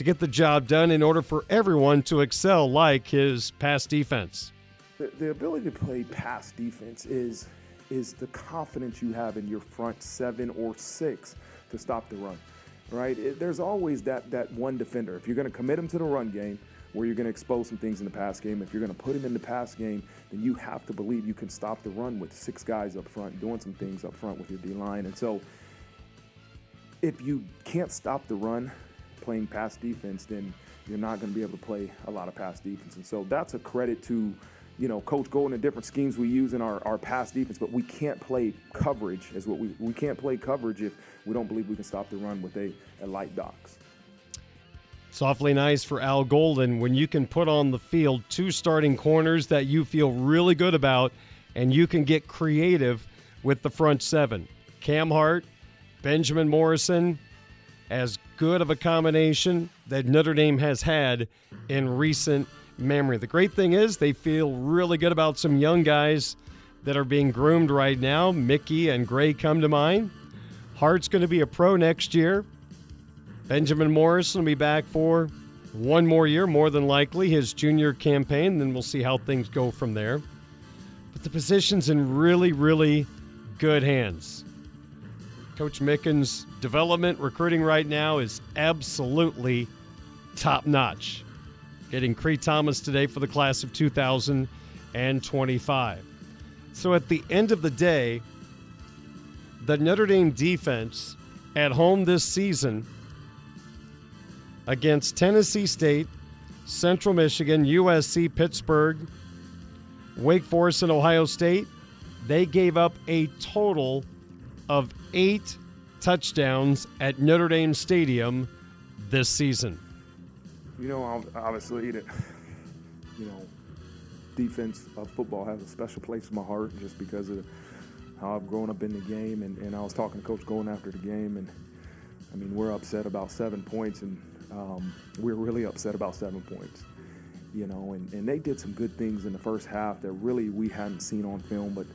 to get the job done in order for everyone to excel like his pass defense. The, the ability to play pass defense is is the confidence you have in your front seven or six to stop the run right? It, there's always that that one defender. If you're going to commit him to the run game, where you're going to expose some things in the pass game, if you're going to put him in the pass game, then you have to believe you can stop the run with six guys up front, doing some things up front with your D line. And so, if you can't stop the run playing pass defense, then you're not going to be able to play a lot of pass defense. And so, that's a credit to you know, Coach Golden, and different schemes we use in our, our pass defense, but we can't play coverage as what we we can't play coverage if we don't believe we can stop the run with a, a light box. Softly nice for Al Golden when you can put on the field two starting corners that you feel really good about and you can get creative with the front seven. Cam Hart, Benjamin Morrison, as good of a combination that Notre Dame has had in recent memory. The great thing is they feel really good about some young guys that are being groomed right now. Mickey and Gray come to mind. Hart's going to be a pro next year. Benjamin Morrison will be back for one more year, more than likely, his junior campaign. Then we'll see how things go from there. But the position's in really, really good hands. Coach Mickens' development, recruiting right now is absolutely top notch getting Cree Thomas today for the class of 2025. So at the end of the day, the Notre Dame defense at home this season against Tennessee State, Central Michigan, USC, Pittsburgh, Wake Forest, and Ohio State, they gave up a total of eight touchdowns at Notre Dame Stadium this season you know, obviously you know, defense of football has a special place in my heart just because of how I've grown up in the game. And, and I was talking to Coach Golden after the game, and I mean, we're upset about seven points, and um, we're really upset about seven points. You know, and, and they did some good things in the first half that really we hadn't seen on film, but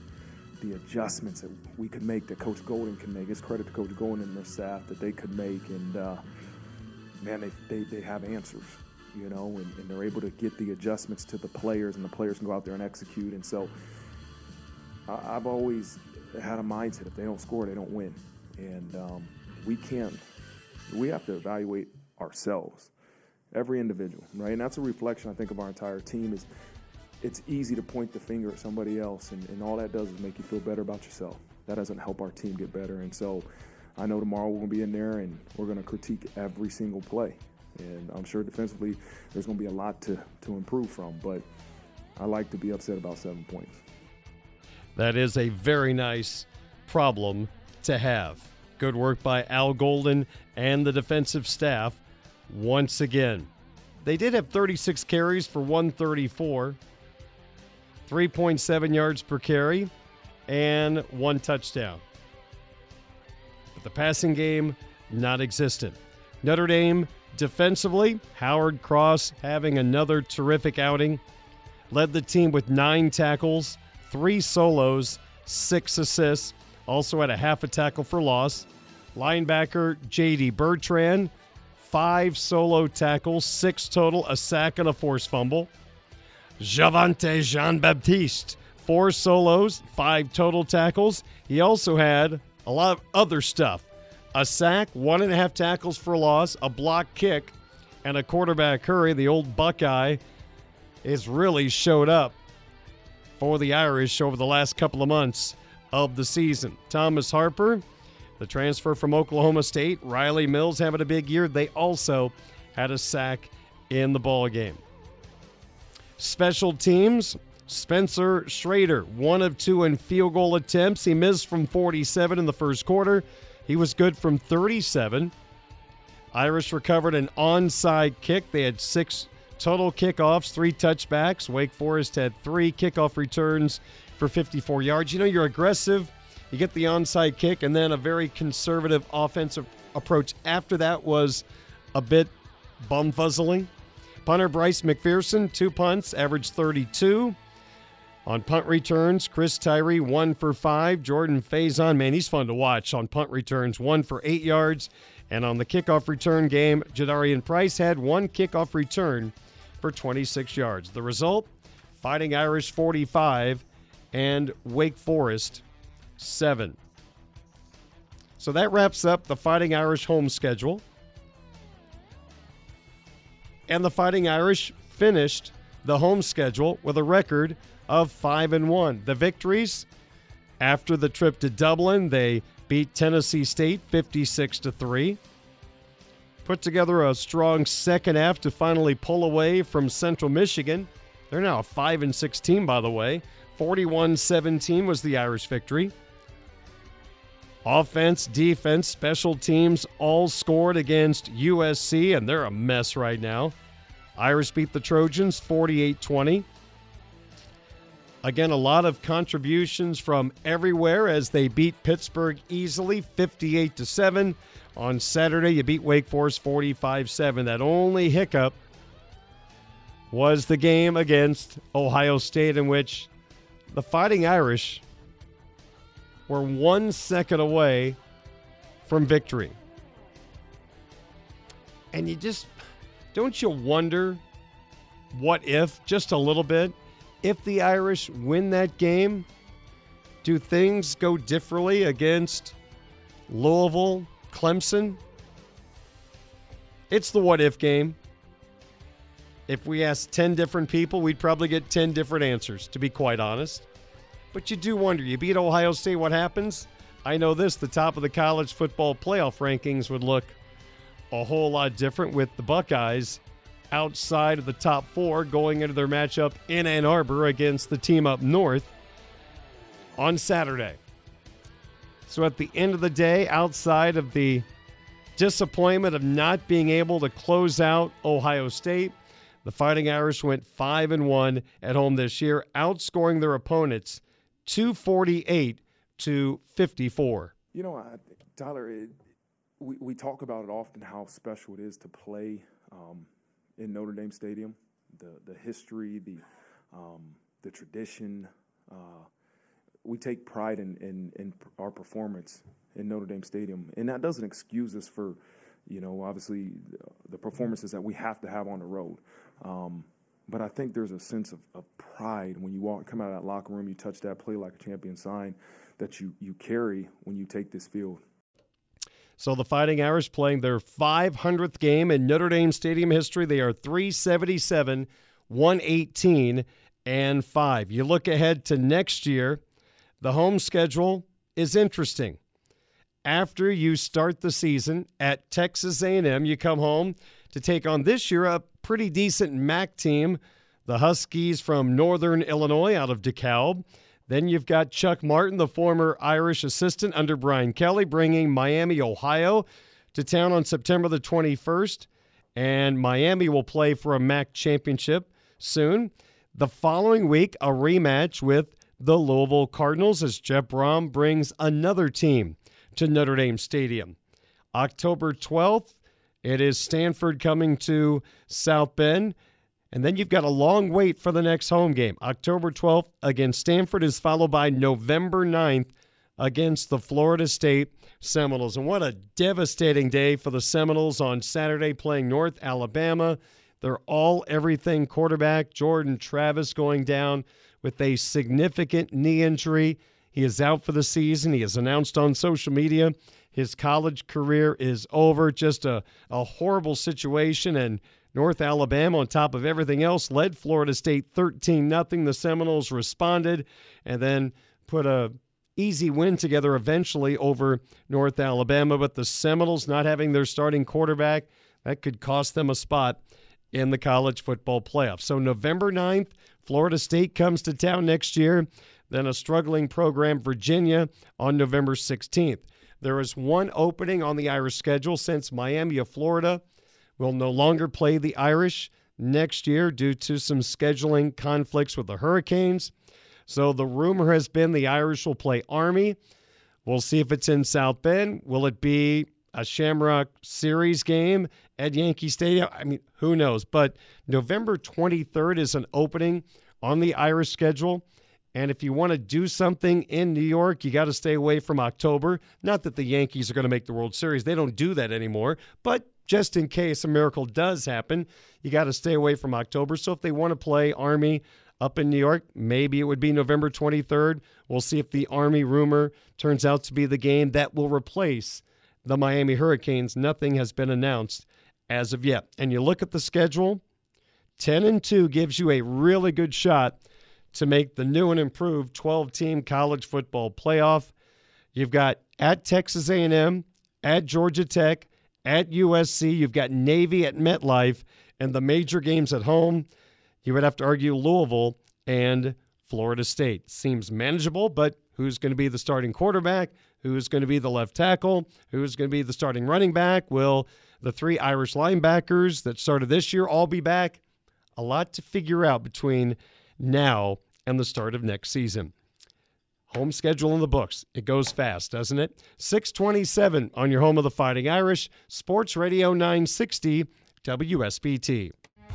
the adjustments that we could make, that Coach Golden can make, it's credit to Coach Golden and their staff that they could make. And, uh, man, they, they, they have answers, you know, and, and, they're able to get the adjustments to the players, and the players can go out there and execute. And so I, have always had a mindset if they don't score, they don't win. And um, we can't, we have to evaluate ourselves, every individual, right? And that's a reflection, I think, of our entire team is it's easy to point the finger at somebody else, and, and all that does is make you feel better about yourself. That doesn't help our team get better. And so, I know tomorrow we're going to be in there and we're going to critique every single play. And I'm sure defensively there's going to be a lot to, to improve from, but I like to be upset about seven points. That is a very nice problem to have. Good work by Al Golden and the defensive staff once again. They did have 36 carries for 134, 3.7 yards per carry, and one touchdown But the passing game not existent. Notre Dame defensively, Howard Cross having another terrific outing. Led the team with nine tackles, three solos, six assists. Also had a half a tackle for loss. Linebacker J.D. Bertrand, five solo tackles, six total, a sack and a forced fumble. Javontae Jean Baptiste, four solos, five total tackles. He also had a lot of other stuff a sack, one and a half tackles for loss, a block kick, and a quarterback hurry. The old Buckeye has really showed up for the Irish over the last couple of months of the season. Thomas Harper, the transfer from Oklahoma State, Riley Mills having a big year. They also had a sack in the ball game. Special teams, Spencer Shrader, one of two in field goal attempts. He missed from 47 in the first quarter. He was good from 37. Irish recovered an onside kick. They had six total kickoffs, three touchbacks. Wake Forest had three kickoff returns for 54 yards. You know, you're aggressive, you get the onside kick, and then a very conservative offensive approach after that was a bit bumfuzzling. Punter Bryce McFerson, two punts, averaged 32. On punt returns, Chris Tyree, one for five. Jordan Faison, man, he's fun to watch on punt returns, one for eight yards. And on the kickoff return game, Jadarian Price had one kickoff return for 26 yards. The result Fighting Irish 45 and Wake Forest 7. So that wraps up the Fighting Irish home schedule. And the Fighting Irish finished the home schedule with a record of 5 and 1. The victories after the trip to Dublin, they beat Tennessee State 56 to 3. Put together a strong second half to finally pull away from Central Michigan. They're now a 5 and 6 team by the way. 41-17 was the Irish victory. Offense, defense, special teams all scored against USC and they're a mess right now. Irish beat the Trojans 48 20. Again, a lot of contributions from everywhere as they beat Pittsburgh easily 58 to 7. On Saturday, you beat Wake Forest 45 7. That only hiccup was the game against Ohio State, in which the Fighting Irish were one second away from victory. And you just, don't you wonder what if, just a little bit, if the Irish win that game, do things go differently against Louisville, Clemson? It's the what if game. If we asked 10 different people, we'd probably get 10 different answers, to be quite honest. But you do wonder you beat Ohio State, what happens? I know this the top of the college football playoff rankings would look a whole lot different with the Buckeyes outside of the top four going into their matchup in Ann Arbor against the team up north on Saturday. So at the end of the day, outside of the disappointment of not being able to close out Ohio State, the Fighting Irish went 5 and 1 at home this year, outscoring their opponents 248 to 54. You know, I, Tyler, it, we, we talk about it often how special it is to play um, in Notre Dame Stadium, the the history, the um, the tradition. Uh, we take pride in, in, in our performance in Notre Dame Stadium, and that doesn't excuse us for, you know, obviously the performances that we have to have on the road. Um, but I think there's a sense of, of pride when you walk, come out of that locker room, you touch that play like a champion sign that you you carry when you take this field. So the Fighting Irish playing their 500th game in Notre Dame Stadium history. They are 377, 118, and 5. You look ahead to next year, the home schedule is interesting. After you start the season at Texas A&M, you come home to take on this year a pretty decent MAC team, the Huskies from Northern Illinois out of DeKalb. Then you've got Chuck Martin, the former Irish assistant under Brian Kelly, bringing Miami, Ohio to town on September the 21st. And Miami will play for a MAC championship soon. The following week, a rematch with the Louisville Cardinals as Jeff Brohm brings another team to Notre Dame Stadium. October 12th, it is Stanford coming to South Bend. And then you've got a long wait for the next home game. October 12th against Stanford is followed by November 9th against the Florida State Seminoles. And what a devastating day for the Seminoles on Saturday playing North Alabama. They're all everything quarterback Jordan Travis going down with a significant knee injury. He is out for the season. He has announced on social media his college career is over. Just a, a horrible situation. And North Alabama, on top of everything else, led Florida State 13 0. The Seminoles responded and then put a easy win together eventually over North Alabama. But the Seminoles not having their starting quarterback, that could cost them a spot in the college football playoff. So November 9th, Florida State comes to town next year. Then a struggling program, Virginia, on November 16th. There is one opening on the Irish schedule since Miami of Florida will no longer play the Irish next year due to some scheduling conflicts with the Hurricanes. So the rumor has been the Irish will play Army. We'll see if it's in South Bend. Will it be a Shamrock Series game at Yankee Stadium? I mean, who knows? But November 23rd is an opening on the Irish schedule. And if you want to do something in New York, you got to stay away from October. Not that the Yankees are going to make the World Series, they don't do that anymore. But just in case a miracle does happen, you got to stay away from October. So if they want to play Army up in New York, maybe it would be November 23rd. We'll see if the Army rumor turns out to be the game that will replace the Miami Hurricanes. Nothing has been announced as of yet. And you look at the schedule, 10 and 2 gives you a really good shot to make the new and improved 12 team college football playoff. You've got at Texas A&M, at Georgia Tech, at USC, you've got Navy at MetLife, and the major games at home, you would have to argue Louisville and Florida State. Seems manageable, but who's going to be the starting quarterback? Who's going to be the left tackle? Who's going to be the starting running back? Will the three Irish linebackers that started this year all be back? A lot to figure out between now and the start of next season. Home schedule in the books. It goes fast, doesn't it? 627 on your home of the Fighting Irish, Sports Radio 960, WSBT.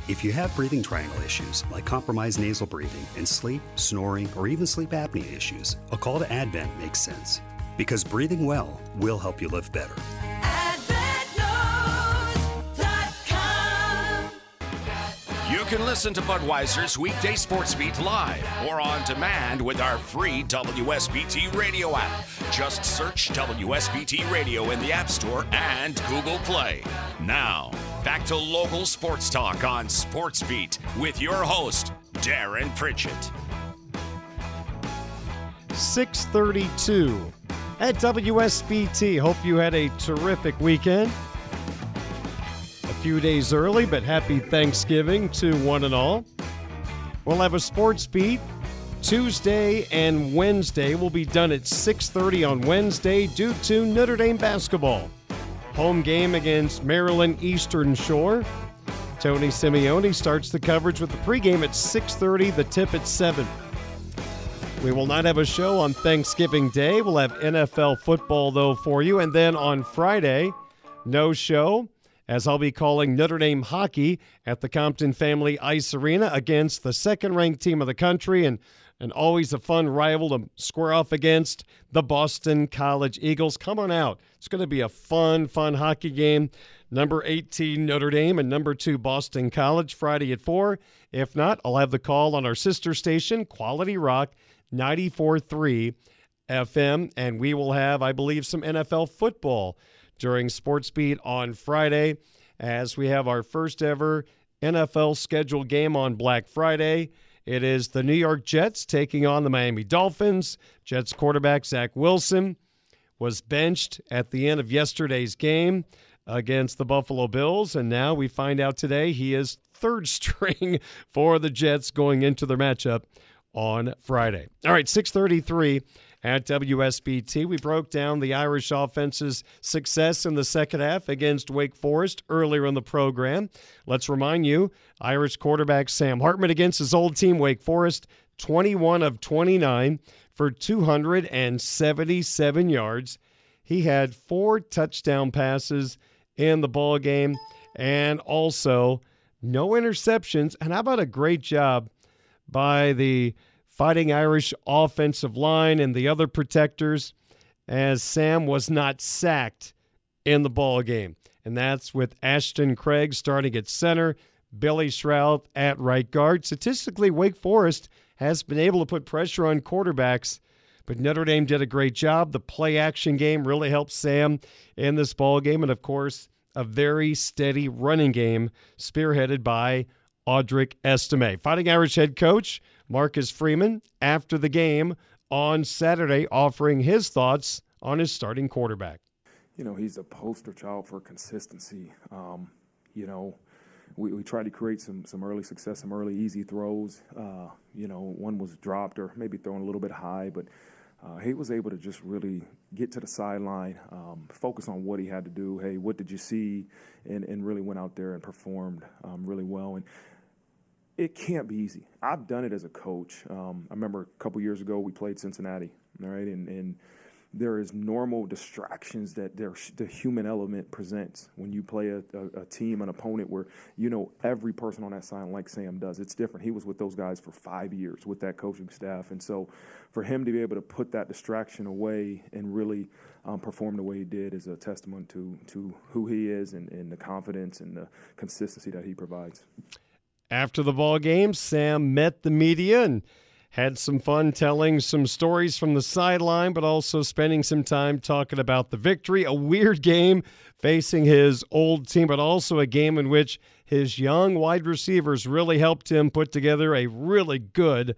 If you have breathing triangle issues like compromised nasal breathing and sleep, snoring, or even sleep apnea issues, a call to Advent makes sense. Because breathing well will help you live better. Can listen to Budweiser's weekday sports beat live or on demand with our free WSBT radio app. Just search WSBT radio in the App Store and Google Play. Now, back to local sports talk on Sports Beat with your host, Darin Pritchett. 632 at WSBT. Hope you had a terrific weekend few days early, but happy Thanksgiving to one and all. We'll have a sports beat Tuesday and Wednesday. We'll be done at 6:30 on Wednesday due to Notre Dame basketball. Home game against Maryland Eastern Shore. Tony Simeone starts the coverage with the pregame at 6:30, the tip at 7. We will not have a show on Thanksgiving Day. We'll have NFL football though for you and then on Friday, no show as I'll be calling Notre Dame hockey at the Compton Family Ice Arena against the second ranked team of the country and, and always a fun rival to square off against the Boston College Eagles. Come on out. It's going to be a fun, fun hockey game. Number 18 Notre Dame and number 2 Boston College Friday at 4. If not, I'll have the call on our sister station, Quality Rock 94.3 FM, and we will have, I believe, some NFL football during Sports Beat on Friday as we have our first ever NFL scheduled game on Black Friday. It is the New York Jets taking on the Miami Dolphins. Jets quarterback Zach Wilson was benched at the end of yesterday's game against the Buffalo Bills, and now we find out today he is third [LAUGHS] string for the Jets going into their matchup on Friday. All right, 633 at WSBT. We broke down the Irish offense's success in the second half against Wake Forest earlier in the program. Let's remind you Irish quarterback Sam Hartman against his old team, Wake Forest, 21 of 29 for 277 yards. He had four touchdown passes in the ball game and also no interceptions. And how about a great job by the Fighting Irish offensive line and the other protectors as Sam was not sacked in the ball game. And that's with Ashton Craig starting at center, Billy Schrauth at right guard. Statistically, Wake Forest has been able to put pressure on quarterbacks but Notre Dame did a great job. The play action game really helped Sam in this ball game, and of course, a very steady running game spearheaded by Audric Estime. Fighting Irish head coach Marcus Freeman after the game on Saturday, offering his thoughts on his starting quarterback. You know, he's a poster child for consistency. Um, you know, we, we tried to create some some early success, some early easy throws. Uh, you know, one was dropped or maybe thrown a little bit high, but uh, he was able to just really get to the sideline, um, focus on what he had to do. Hey, what did you see? And, and really went out there and performed um, really well. And it can't be easy. I've done it as a coach. Um, I remember a couple years ago we played Cincinnati, right, and, and there is normal distractions that the human element presents when you play a, a, a, team, an opponent where you know every person on that side, like Sam does. It's different. He was with those guys for five years with that coaching staff, and so for him to be able to put that distraction away and really um, perform the way he did is a testament to to who he is and, and the confidence and the consistency that he provides. After the ball game, Sam met the media and had some fun telling some stories from the sideline, but also spending some time talking about the victory. A weird game facing his old team, but also a game in which his young wide receivers really helped him put together a really good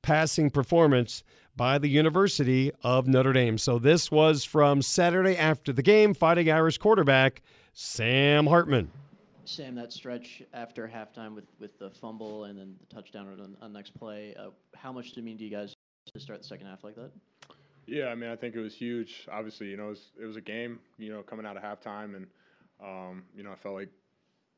passing performance by the University of Notre Dame. So this was from Saturday after the game, Fighting Irish quarterback Sam Hartman. Sam, that stretch after halftime with, with the fumble and then the touchdown on, on next play, uh, how much did it mean to you guys to start the second half like that? Yeah, I mean, I think it was huge. Obviously, you know, it was, it was a game, you know, coming out of halftime, and um, you know, I felt like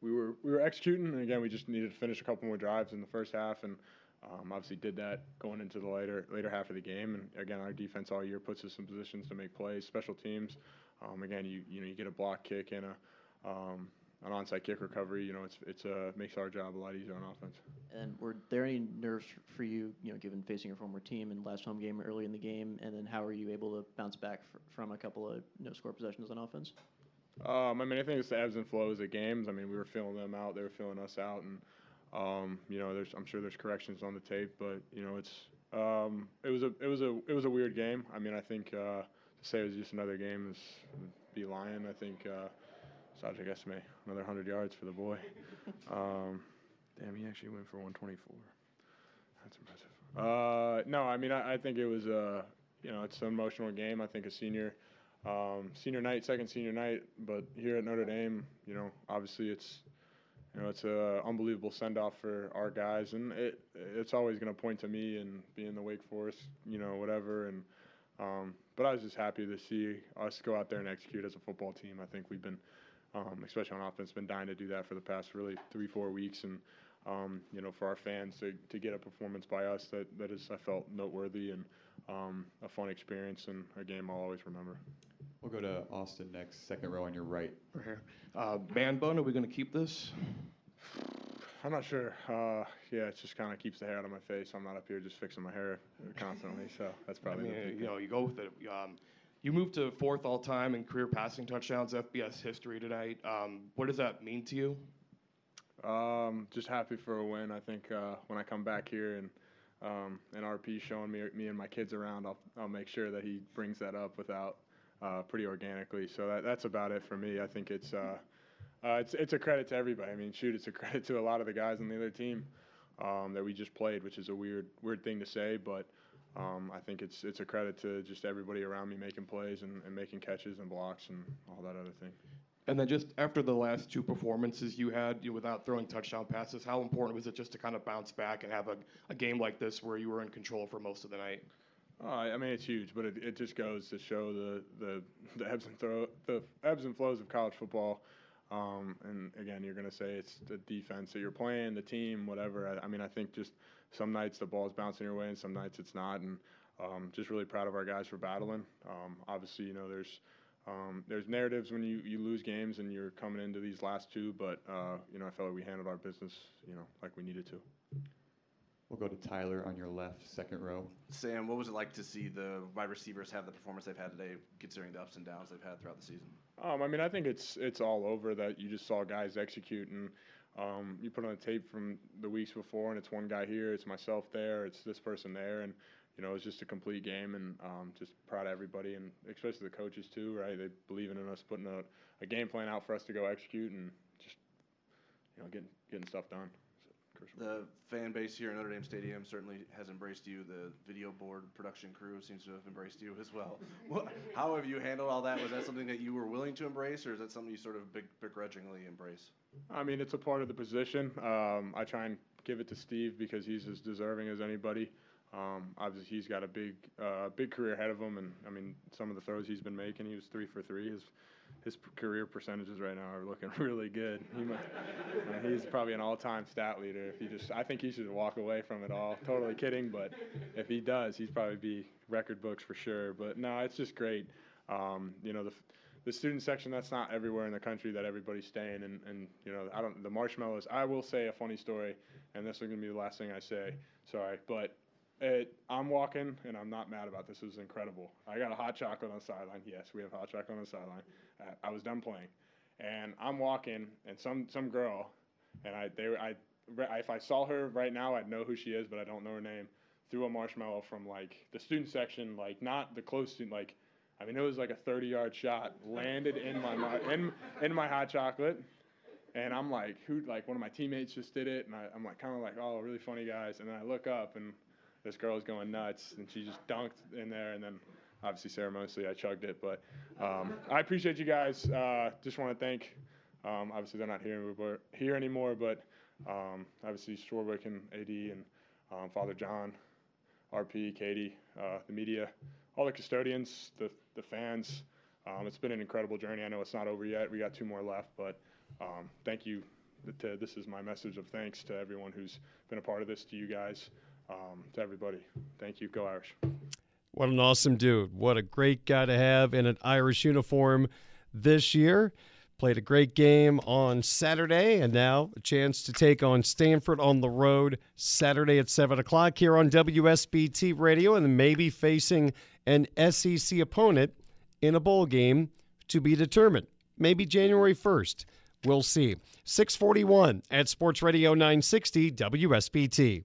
we were we were executing, and again, we just needed to finish a couple more drives in the first half, and um, obviously did that going into the later later half of the game. And again, our defense all year puts us in positions to make plays. Special teams, um, again, you you know, you get a block kick and a um, an onside kick recovery, you know, it's it's uh, makes our job a lot easier on offense. And were there any nerves for you, you know, given facing your former team and last home game early in the game, and then how are you able to bounce back fr- from a couple of no score possessions on offense? Um, I mean, I think it's the ebbs and flows of games. I mean, we were feeling them out, they were feeling us out, and um, you know, there's I'm sure there's corrections on the tape, but you know, it's um, it was a it was a it was a weird game. I mean, I think uh, to say it was just another game is be lying. I think. Uh, Sajik Estime, another 100 yards for the boy. [LAUGHS] Um, damn, he actually went for 124. That's impressive. Uh, no, I mean, I, I think it was, uh, you know, it's an emotional game. I think a senior, um, senior night, second senior night, but here at Notre Dame, you know, obviously it's, you know, it's an unbelievable send off for our guys, and it it's always going to point to me and being the Wake Forest, you know, whatever. And um, but I was just happy to see us go out there and execute as a football team. I think we've been um, especially on offense, been dying to do that for the past really three, four weeks. And, um, you know, for our fans to, to get a performance by us that, that is, I felt, noteworthy and um, a fun experience and a game I'll always remember. We'll go to Austin next, second row on your right. Right here. Uh, man bun, are we going to keep this? I'm not sure. Uh, yeah, it just kind of keeps the hair out of my face. I'm not up here just fixing my hair constantly, so that's probably. I mean, you know, you go with it. Um, you moved to fourth all time in career passing touchdowns, FBS history tonight. Um, what does that mean to you? Um, just happy for a win. I think uh, when I come back here and um, and RP showing me me and my kids around, I'll I'll make sure that he brings that up without uh, pretty organically. So that, that's about it for me. I think it's uh, uh, it's it's a credit to everybody. I mean, shoot, it's a [LAUGHS] credit to a lot of the guys on the other team um, that we just played, which is a weird weird thing to say, but um, I think it's it's a credit to just everybody around me making plays and, and making catches and blocks and all that other thing. And then just after the last two performances you had you, without throwing touchdown passes, how important was it just to kind of bounce back and have a, a game like this where you were in control for most of the night? Uh, I mean, it's huge, but it, it just goes to show the, the, the ebbs and throw the ebbs and flows of college football. Um, and again, you're going to say it's the defense that you're playing, the team, whatever. I, I mean, I think just some nights the ball's bouncing your way and some nights it's not. And um, just really proud of our guys for battling. Um, obviously, you know, there's um, there's narratives when you, you lose games and you're coming into these last two, but uh, you know, I felt like we handled our business, you know, like we needed to. We'll go to Tyler on your left, second row. Sam, what was it like to see the wide receivers have the performance they've had today, considering the ups and downs they've had throughout the season? Um, I mean, I think it's it's all over that you just saw guys execute and um, you put on a tape from the weeks before, and it's one guy here, it's myself there, it's this person there, and you know, it's just a complete game, and um, just proud of everybody, and especially the coaches too, right? They believing in us, putting a, a game plan out for us to go execute, and just you know, getting getting stuff done. The fan base here at Notre Dame Stadium certainly has embraced you. The video board production crew seems to have embraced you as well. [LAUGHS] What, how have you handled all that? Was that something that you were willing to embrace, or is that something you sort of begrudgingly embrace? I mean, it's a part of the position. Um, I try and give it to Steve because he's as deserving as anybody. Um, obviously, he's got a big, uh, big career ahead of him, and I mean, some of the throws he's been making, he was three for three. His his career percentages right now are looking [LAUGHS] really good. He he's probably an all-time stat leader. If he just, I think he should walk away from it all. Totally kidding, but if he does, he'd probably be record books for sure. But no, it's just great. Um, you know, the the student section that's not everywhere in the country that everybody's staying and, and you know I don't the marshmallows I will say a funny story and this is gonna be the last thing I say sorry but it, I'm walking and I'm not mad about this. It was incredible. I got a hot chocolate on the sideline. Yes, we have hot chocolate on the sideline. Uh, I was done playing, and I'm walking, and some some girl, and I they I if I saw her right now, I'd know who she is, but I don't know her name. Threw a marshmallow from like the student section, like not the close student, like I mean it was like a 30 yard shot, landed in my in in my hot chocolate. And I'm like, who? Like one of my teammates just did it, and I, I'm like, kind of like, oh, really funny guys. And then I look up, and this girl was going nuts, and she just dunked in there, and then obviously ceremoniously I chugged it. But um, I appreciate you guys. Uh, just want to thank. Um, obviously they're not here anymore, here anymore, but um, obviously Swarbrick and AD and um, Father John, RP, Katie, uh, the media, all the custodians, the the fans. Um, it's been an incredible journey. I know it's not over yet. We got two more left, but um, thank you. To, this is my message of thanks to everyone who's been a part of this, to you guys um, to everybody. Thank you. Go Irish. What an awesome dude. What a great guy to have in an Irish uniform this year. Played a great game on Saturday, and now a chance to take on Stanford on the road Saturday at 7 o'clock here on WSBT Radio, and maybe facing an SEC opponent in a bowl game to be determined. Maybe January 1st. We'll see. 641 at Sports Radio 960 WSBT.